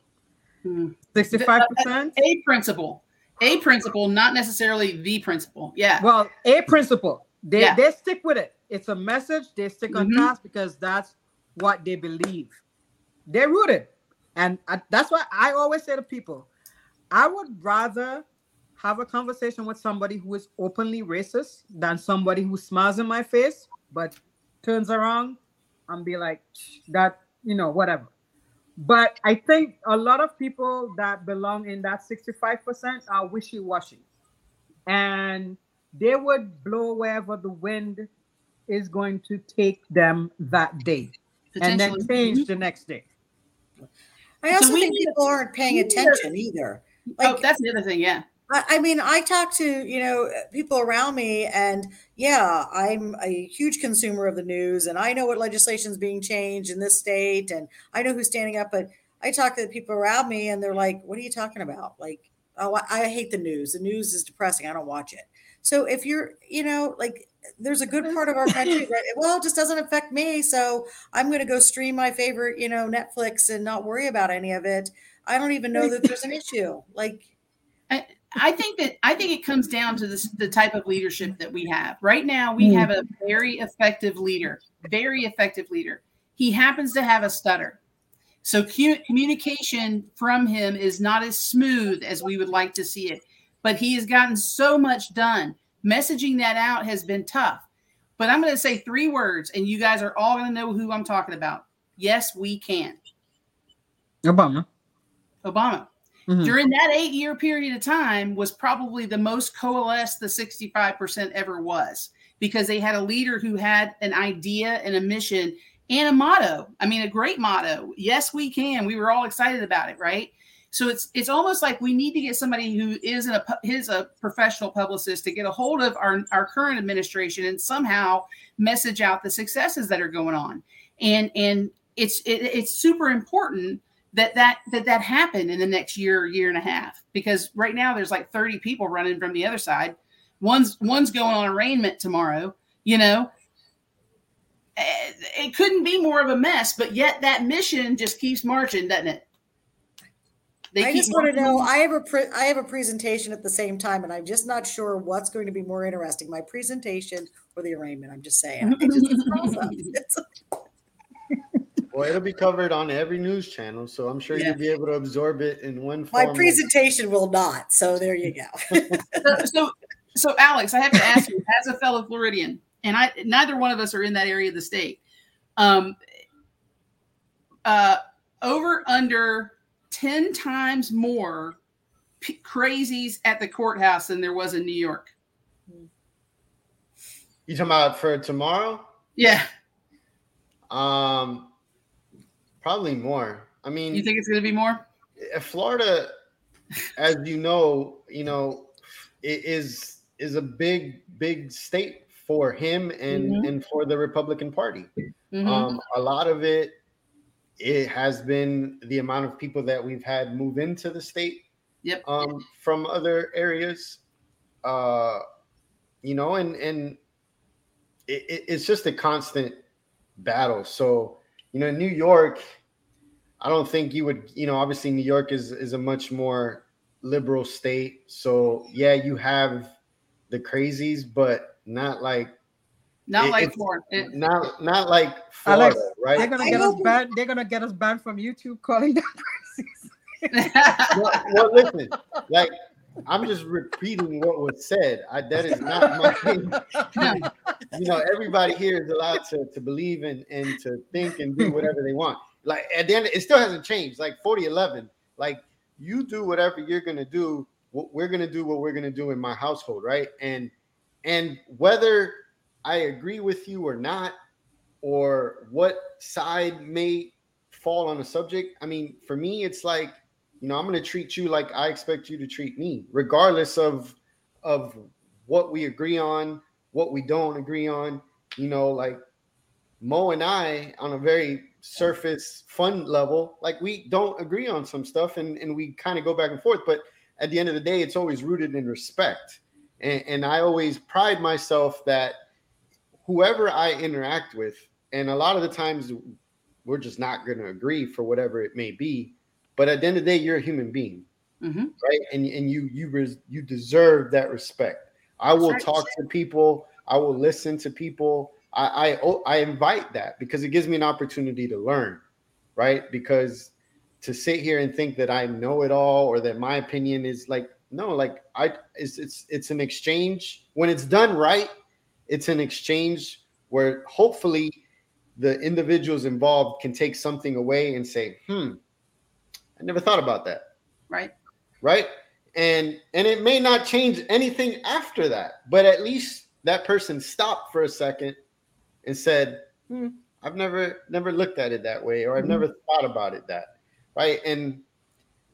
65%? Hmm. A principle a principle, not necessarily the principle. Yeah. Well, a principle. They yeah. they stick with it. It's a message. They stick on mm-hmm. task because that's what they believe. They're rooted, and I, that's why I always say to people, I would rather have a conversation with somebody who is openly racist than somebody who smiles in my face but turns around and be like that, you know, whatever. But I think a lot of people that belong in that 65% are wishy washy. And they would blow wherever the wind is going to take them that day and then change the next day. I also so think people aren't paying attention either. Like, oh, that's the other thing. Yeah. I, I mean, I talk to, you know, people around me and yeah, I'm a huge consumer of the news and I know what legislation is being changed in this state and I know who's standing up, but I talk to the people around me and they're like, what are you talking about? Like, oh, I, I hate the news. The news is depressing. I don't watch it. So if you're, you know, like there's a good part of our country [laughs] that well it just doesn't affect me so i'm going to go stream my favorite you know netflix and not worry about any of it i don't even know that there's an issue like I, I think that I think it comes down to this, the type of leadership that we have. Right now, we mm. have a very effective leader, very effective leader. He happens to have a stutter. So communication from him is not as smooth as we would like to see it, but he has gotten so much done messaging that out has been tough. But I'm going to say three words, and you guys are all going to know who I'm talking about. Yes, we can. Obama. Obama. Mm-hmm. During that eight year period of time was probably the most coalesced the 65% ever was because they had a leader who had an idea and a mission and a motto. I mean, a great motto. Yes, we can. We were all excited about it, right? So it's it's almost like we need to get somebody who is a is a professional publicist to get a hold of our our current administration and somehow message out the successes that are going on. And and it's it, it's super important that that that that happen in the next year year and a half because right now there's like 30 people running from the other side. One's one's going on arraignment tomorrow. You know, eh, it couldn't be more of a mess, but yet that mission just keeps marching, doesn't it? They I just want to know. I have a pre- I have a presentation at the same time, and I'm just not sure what's going to be more interesting: my presentation or the arraignment. I'm just saying. It just, [laughs] [laughs] well, it'll be covered on every news channel, so I'm sure yeah. you'll be able to absorb it in one. My presentation will not. So there you go. so, [laughs] so, so, Alex, I have to ask you, as a fellow Floridian, and I neither one of us are in that area of the state. Um, uh, over under 10 times more p- crazies at the courthouse than there was in New York. You talking about for tomorrow? Yeah. Um, probably more. I mean, you think it's going to be more? Florida, as you know, you know, it is is a big big state for him and mm-hmm. and for the Republican Party. Mm-hmm. Um, a lot of it it has been the amount of people that we've had move into the state yep. um, from other areas. Uh, you know, and and it, it's just a constant battle. So, you know, New York, I don't think you would, you know, obviously New York is is a much more liberal state. So yeah, you have the crazies, but not like not it, like Florida. Not not like Florida, Alex, right? They're gonna get us banned. They're gonna get us banned from YouTube calling them [laughs] well, well, listen, like I'm just repeating what was said. I, that is not my thing. [laughs] you know, everybody here is allowed to, to believe in and to think and do whatever they want. Like at the end, it still hasn't changed. Like 4011, like you do whatever you're gonna do. We're gonna do what we're gonna do in my household, right? And and whether I agree with you or not, or what side may fall on a subject. I mean, for me, it's like, you know, I'm going to treat you like I expect you to treat me, regardless of of what we agree on, what we don't agree on. You know, like Mo and I, on a very surface fun level, like we don't agree on some stuff, and and we kind of go back and forth. But at the end of the day, it's always rooted in respect. And, and I always pride myself that whoever I interact with, and a lot of the times we're just not going to agree for whatever it may be. But at the end of the day, you're a human being, mm-hmm. right? And and you you res, you deserve that respect. I will talk to people. I will listen to people. I, I oh, I invite that because it gives me an opportunity to learn, right? Because to sit here and think that I know it all or that my opinion is like no, like I it's it's it's an exchange when it's done right it's an exchange where hopefully the individuals involved can take something away and say, hmm, I never thought about that. Right. Right. And and it may not change anything after that, but at least that person stopped for a second and said, hmm, I've never never looked at it that way, or I've mm-hmm. never thought about it that. right? And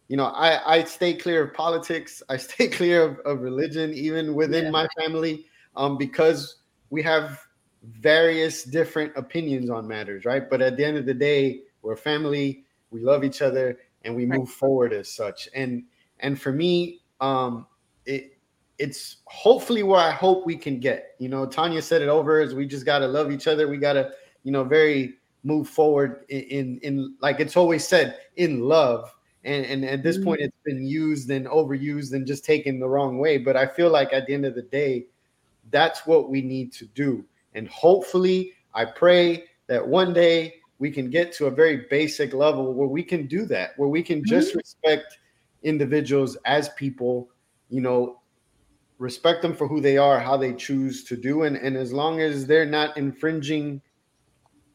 you know, I I stay clear of politics. I [laughs] stay clear of, of religion, even within yeah. my family, um, because we have various different opinions on matters, right? But at the end of the day, we're family. We love each other, and we move forward as such. And and for me, um, it it's hopefully where I hope we can get. You know, Tonya said it over is we just gotta love each other. We gotta, you know, very move forward in in, in like it's always said in love. And, and at this mm-hmm. point, it's been used and overused and just taken the wrong way. But I feel like at the end of the day, that's what we need to do. And hopefully, I pray that one day we can get to a very basic level where we can do that, where we can just mm-hmm. respect individuals as people, you know, respect them for who they are, how they choose to do. And, and as long as they're not infringing,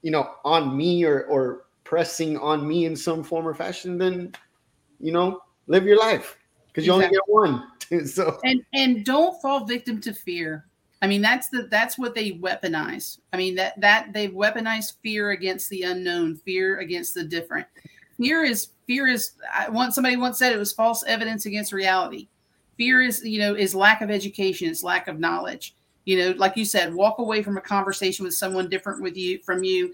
you know, on me or, or pressing on me in some form or fashion, then, you know, live your life because you exactly. only get one. [laughs] so, and, and don't fall victim to fear. I mean, that's the that's what they weaponize. I mean that that they've weaponized fear against the unknown, fear against the different. Fear is fear is. I once somebody once said it was false evidence against reality. Fear is you know is lack of education, it's lack of knowledge. You know, like you said, walk away from a conversation with someone different with you from you,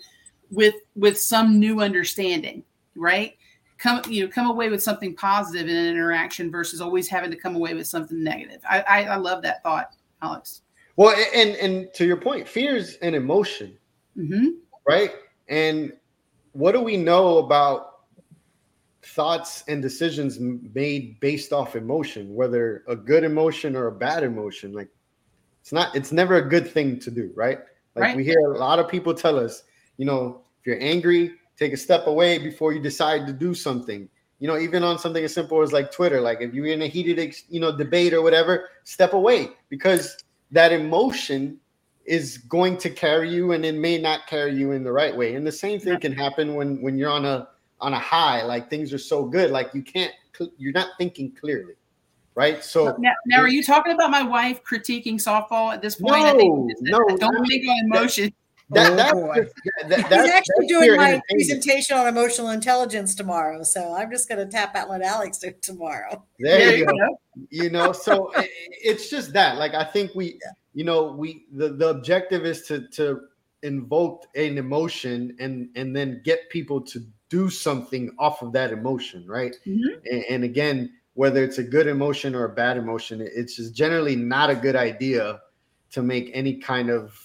with with some new understanding, right? Come you know come away with something positive in an interaction versus always having to come away with something negative. I I, I love that thought, Alex. Well, and and to your point, fear is an emotion, mm-hmm. right? And what do we know about thoughts and decisions made based off emotion, whether a good emotion or a bad emotion? Like, it's not. It's never a good thing to do, right? Like right. we hear a lot of people tell us, you know, if you're angry, take a step away before you decide to do something you know even on something as simple as like twitter like if you're in a heated you know debate or whatever step away because that emotion is going to carry you and it may not carry you in the right way. And the same thing can happen when when you're on a on a high like things are so good like you can't you're not thinking clearly right? So now, now are you talking about my wife critiquing softball at this point? No, I think no don't think on emotion that, that, oh, that, that, He's actually doing my presentation on emotional intelligence tomorrow, so I'm just going to tap out let Alex do tomorrow. There you go. You know, so it, it's just that. Like I think we, you know, we the the objective is to to invoke an emotion and and then get people to do something off of that emotion, right? Mm-hmm. And, and again, whether it's a good emotion or a bad emotion, it's just generally not a good idea to make any kind of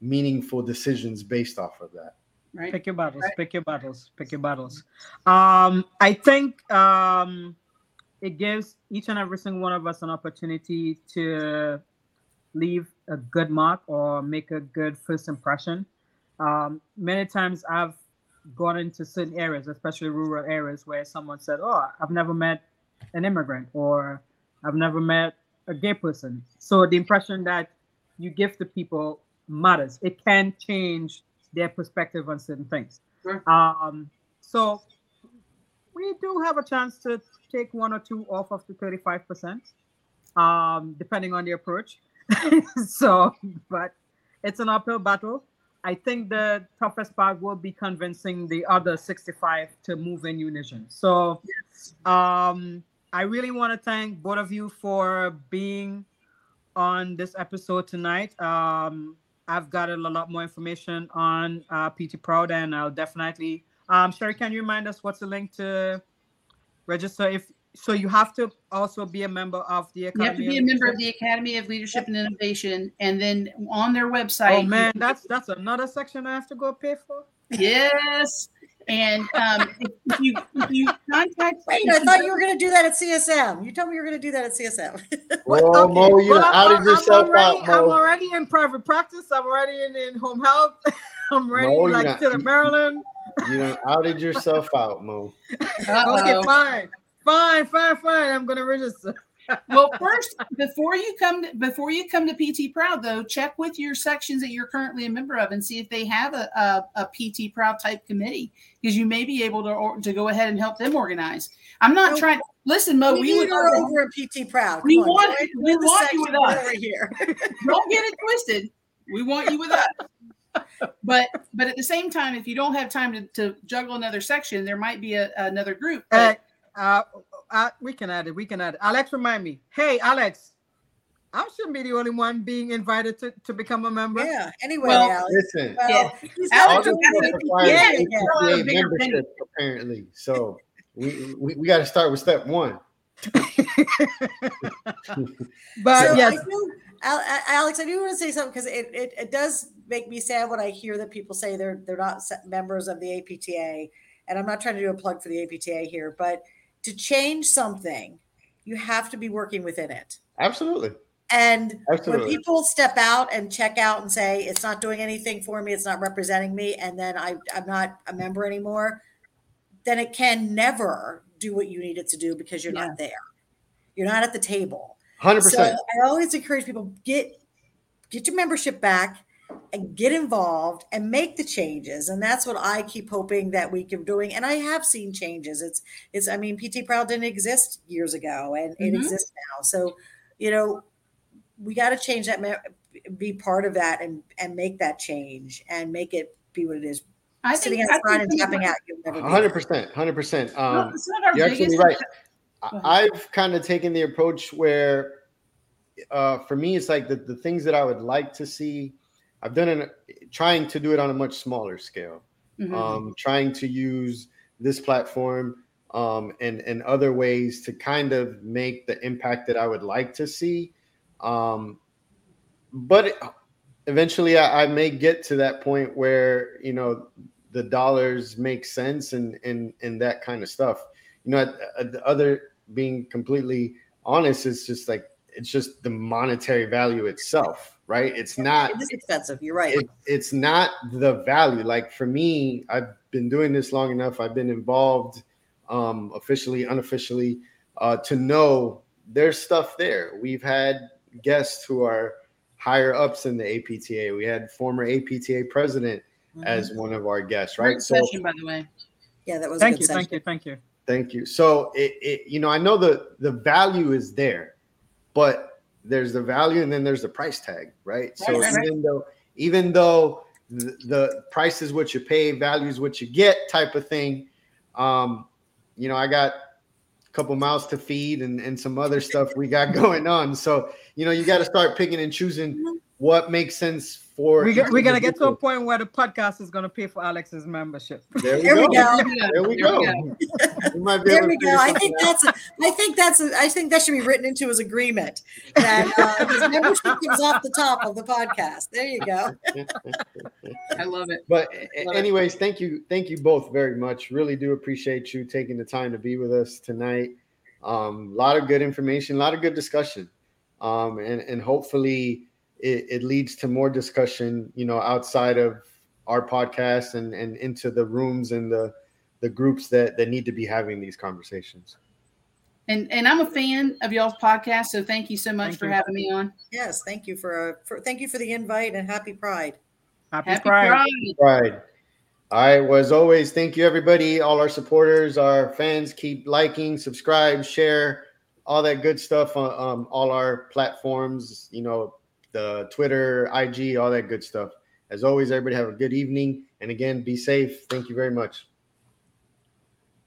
meaningful decisions based off of that. Right. Pick your battles. Right. Pick your battles. Pick your battles. Um, I think um, it gives each and every single one of us an opportunity to leave a good mark or make a good first impression. Um, many times I've gone into certain areas, especially rural areas, where someone said, "Oh, I've never met an immigrant," or "I've never met a gay person." So the impression that you give to people matters. It can change their perspective on certain things. Sure. Um, so we do have a chance to take one or two off of the 35%, um, depending on the approach. [laughs] so, but it's an uphill battle. I think the toughest part will be convincing the other 65 to move in unison. So, um, I really want to thank both of you for being on this episode tonight. Um, I've gotten a lot more information on uh, PT Proud, and I'll definitely. Um, Sherry, can you remind us what's the link to register? If so, you have to also be a member of the Academy. You have to be a member of the Academy of Leadership and Innovation, and then on their website. Oh man, that's that's another section I have to go pay for. Yes. And um, if, you, if you contact, wait, I thought you were going to do that at CSM. You told me you were going to do that at CSM. [laughs] well, okay. Mo, you well, outed yourself already, out, Mo. I'm already in private practice. I'm already in, in home health. [laughs] I'm ready, Mo, like to the Maryland. You know, outed yourself out, Mo. [laughs] okay, fine, fine, fine, fine. I'm going to register well, first, before you come to, before you come to PT Proud, though, check with your sections that you're currently a member of and see if they have a, a, a PT Proud type committee because you may be able to or, to go ahead and help them organize. I'm not no, trying. Listen, Mo, we, we would over at PT Proud. Come we on, want we want you with us. Over here. [laughs] Don't get it twisted. We want you with us. but but at the same time, if you don't have time to, to juggle another section, there might be a, another group. Uh, uh, uh, we can add it. We can add it. Alex, remind me. Hey, Alex, I shouldn't be the only one being invited to, to become a member. Yeah. Anyway, well, Alex. Listen, well, yeah. Alex, yeah, yeah. membership apparently. So we we, we got to start with step one. [laughs] but so yes. I Alex, I do want to say something because it, it, it does make me sad when I hear that people say they're they're not members of the APTA, and I'm not trying to do a plug for the APTA here, but to change something, you have to be working within it. Absolutely. And Absolutely. when people step out and check out and say it's not doing anything for me, it's not representing me, and then I, I'm not a member anymore, then it can never do what you need it to do because you're yeah. not there. You're not at the table. Hundred so percent. I always encourage people get get your membership back and get involved and make the changes. And that's what i keep hoping that we keep doing. And i have seen changes. It's it's i mean pt proud didn't exist years ago and mm-hmm. it exists now. So you know we got to change that be part of that and and make that change and make it be what it is. I sitting think, outside and tapping out hundred percent hundred percent. Um you're absolutely right. i've kind of taken the approach where uh for me it's like the, the things that i would like to see i've done it trying to do it on a much smaller scale mm-hmm. um trying to use this platform um and and other ways to kind of make the impact that i would like to see um, but eventually, I, I, may get to that point where you know the dollars make sense and and and that kind of stuff. You know, the other being completely honest, it's just like it's just the monetary value itself, right? It's not. It is expensive. You're right. It, it's not the value. Like for me, I've been doing this long enough. I've been involved um, officially, unofficially, uh, to know there's stuff there. We've had guests who are higher ups in the APTA. We had former APTA president mm-hmm. as one of our guests, right? Great so, session, by the way. Yeah, that was. Thank you, session. thank you, thank you, thank you. So it, it, you know, I know the the value is there, but there's the value and then there's the price tag, right? so right, even though even though the, the price is what you pay, value is what you get, type of thing. Um, you know, I got a couple mouths to feed and, and some other stuff we got [laughs] going on. So, you know, you got to start picking and choosing what makes sense for. we, we're going to get to a point where the podcast is going to pay for Alex's membership. There we, [laughs] there go. we go. There we go. [laughs] we there we go. I think that's, a, I think that's, a, I think that should be written into his agreement that uh, his membership comes off the top of the podcast. There you go. I love it. But love anyways, it. thank you. Thank you both very much. Really do appreciate you taking the time to be with us tonight. A um, lot of good information, a lot of good discussion. Um, and, and hopefully, it, it leads to more discussion, you know, outside of our podcast and, and into the rooms and the, the groups that, that need to be having these conversations. And and I'm a fan of y'all's podcast, so thank you so much thank for you. having me on. Yes, thank you for, uh, for thank you for the invite and happy Pride. Happy, happy Pride. Pride. Pride. All right. Well, as always, thank you everybody, all our supporters, our fans. Keep liking, subscribe, share, all that good stuff on um, all our platforms. You know, the Twitter, IG, all that good stuff. As always, everybody have a good evening. And again, be safe. Thank you very much.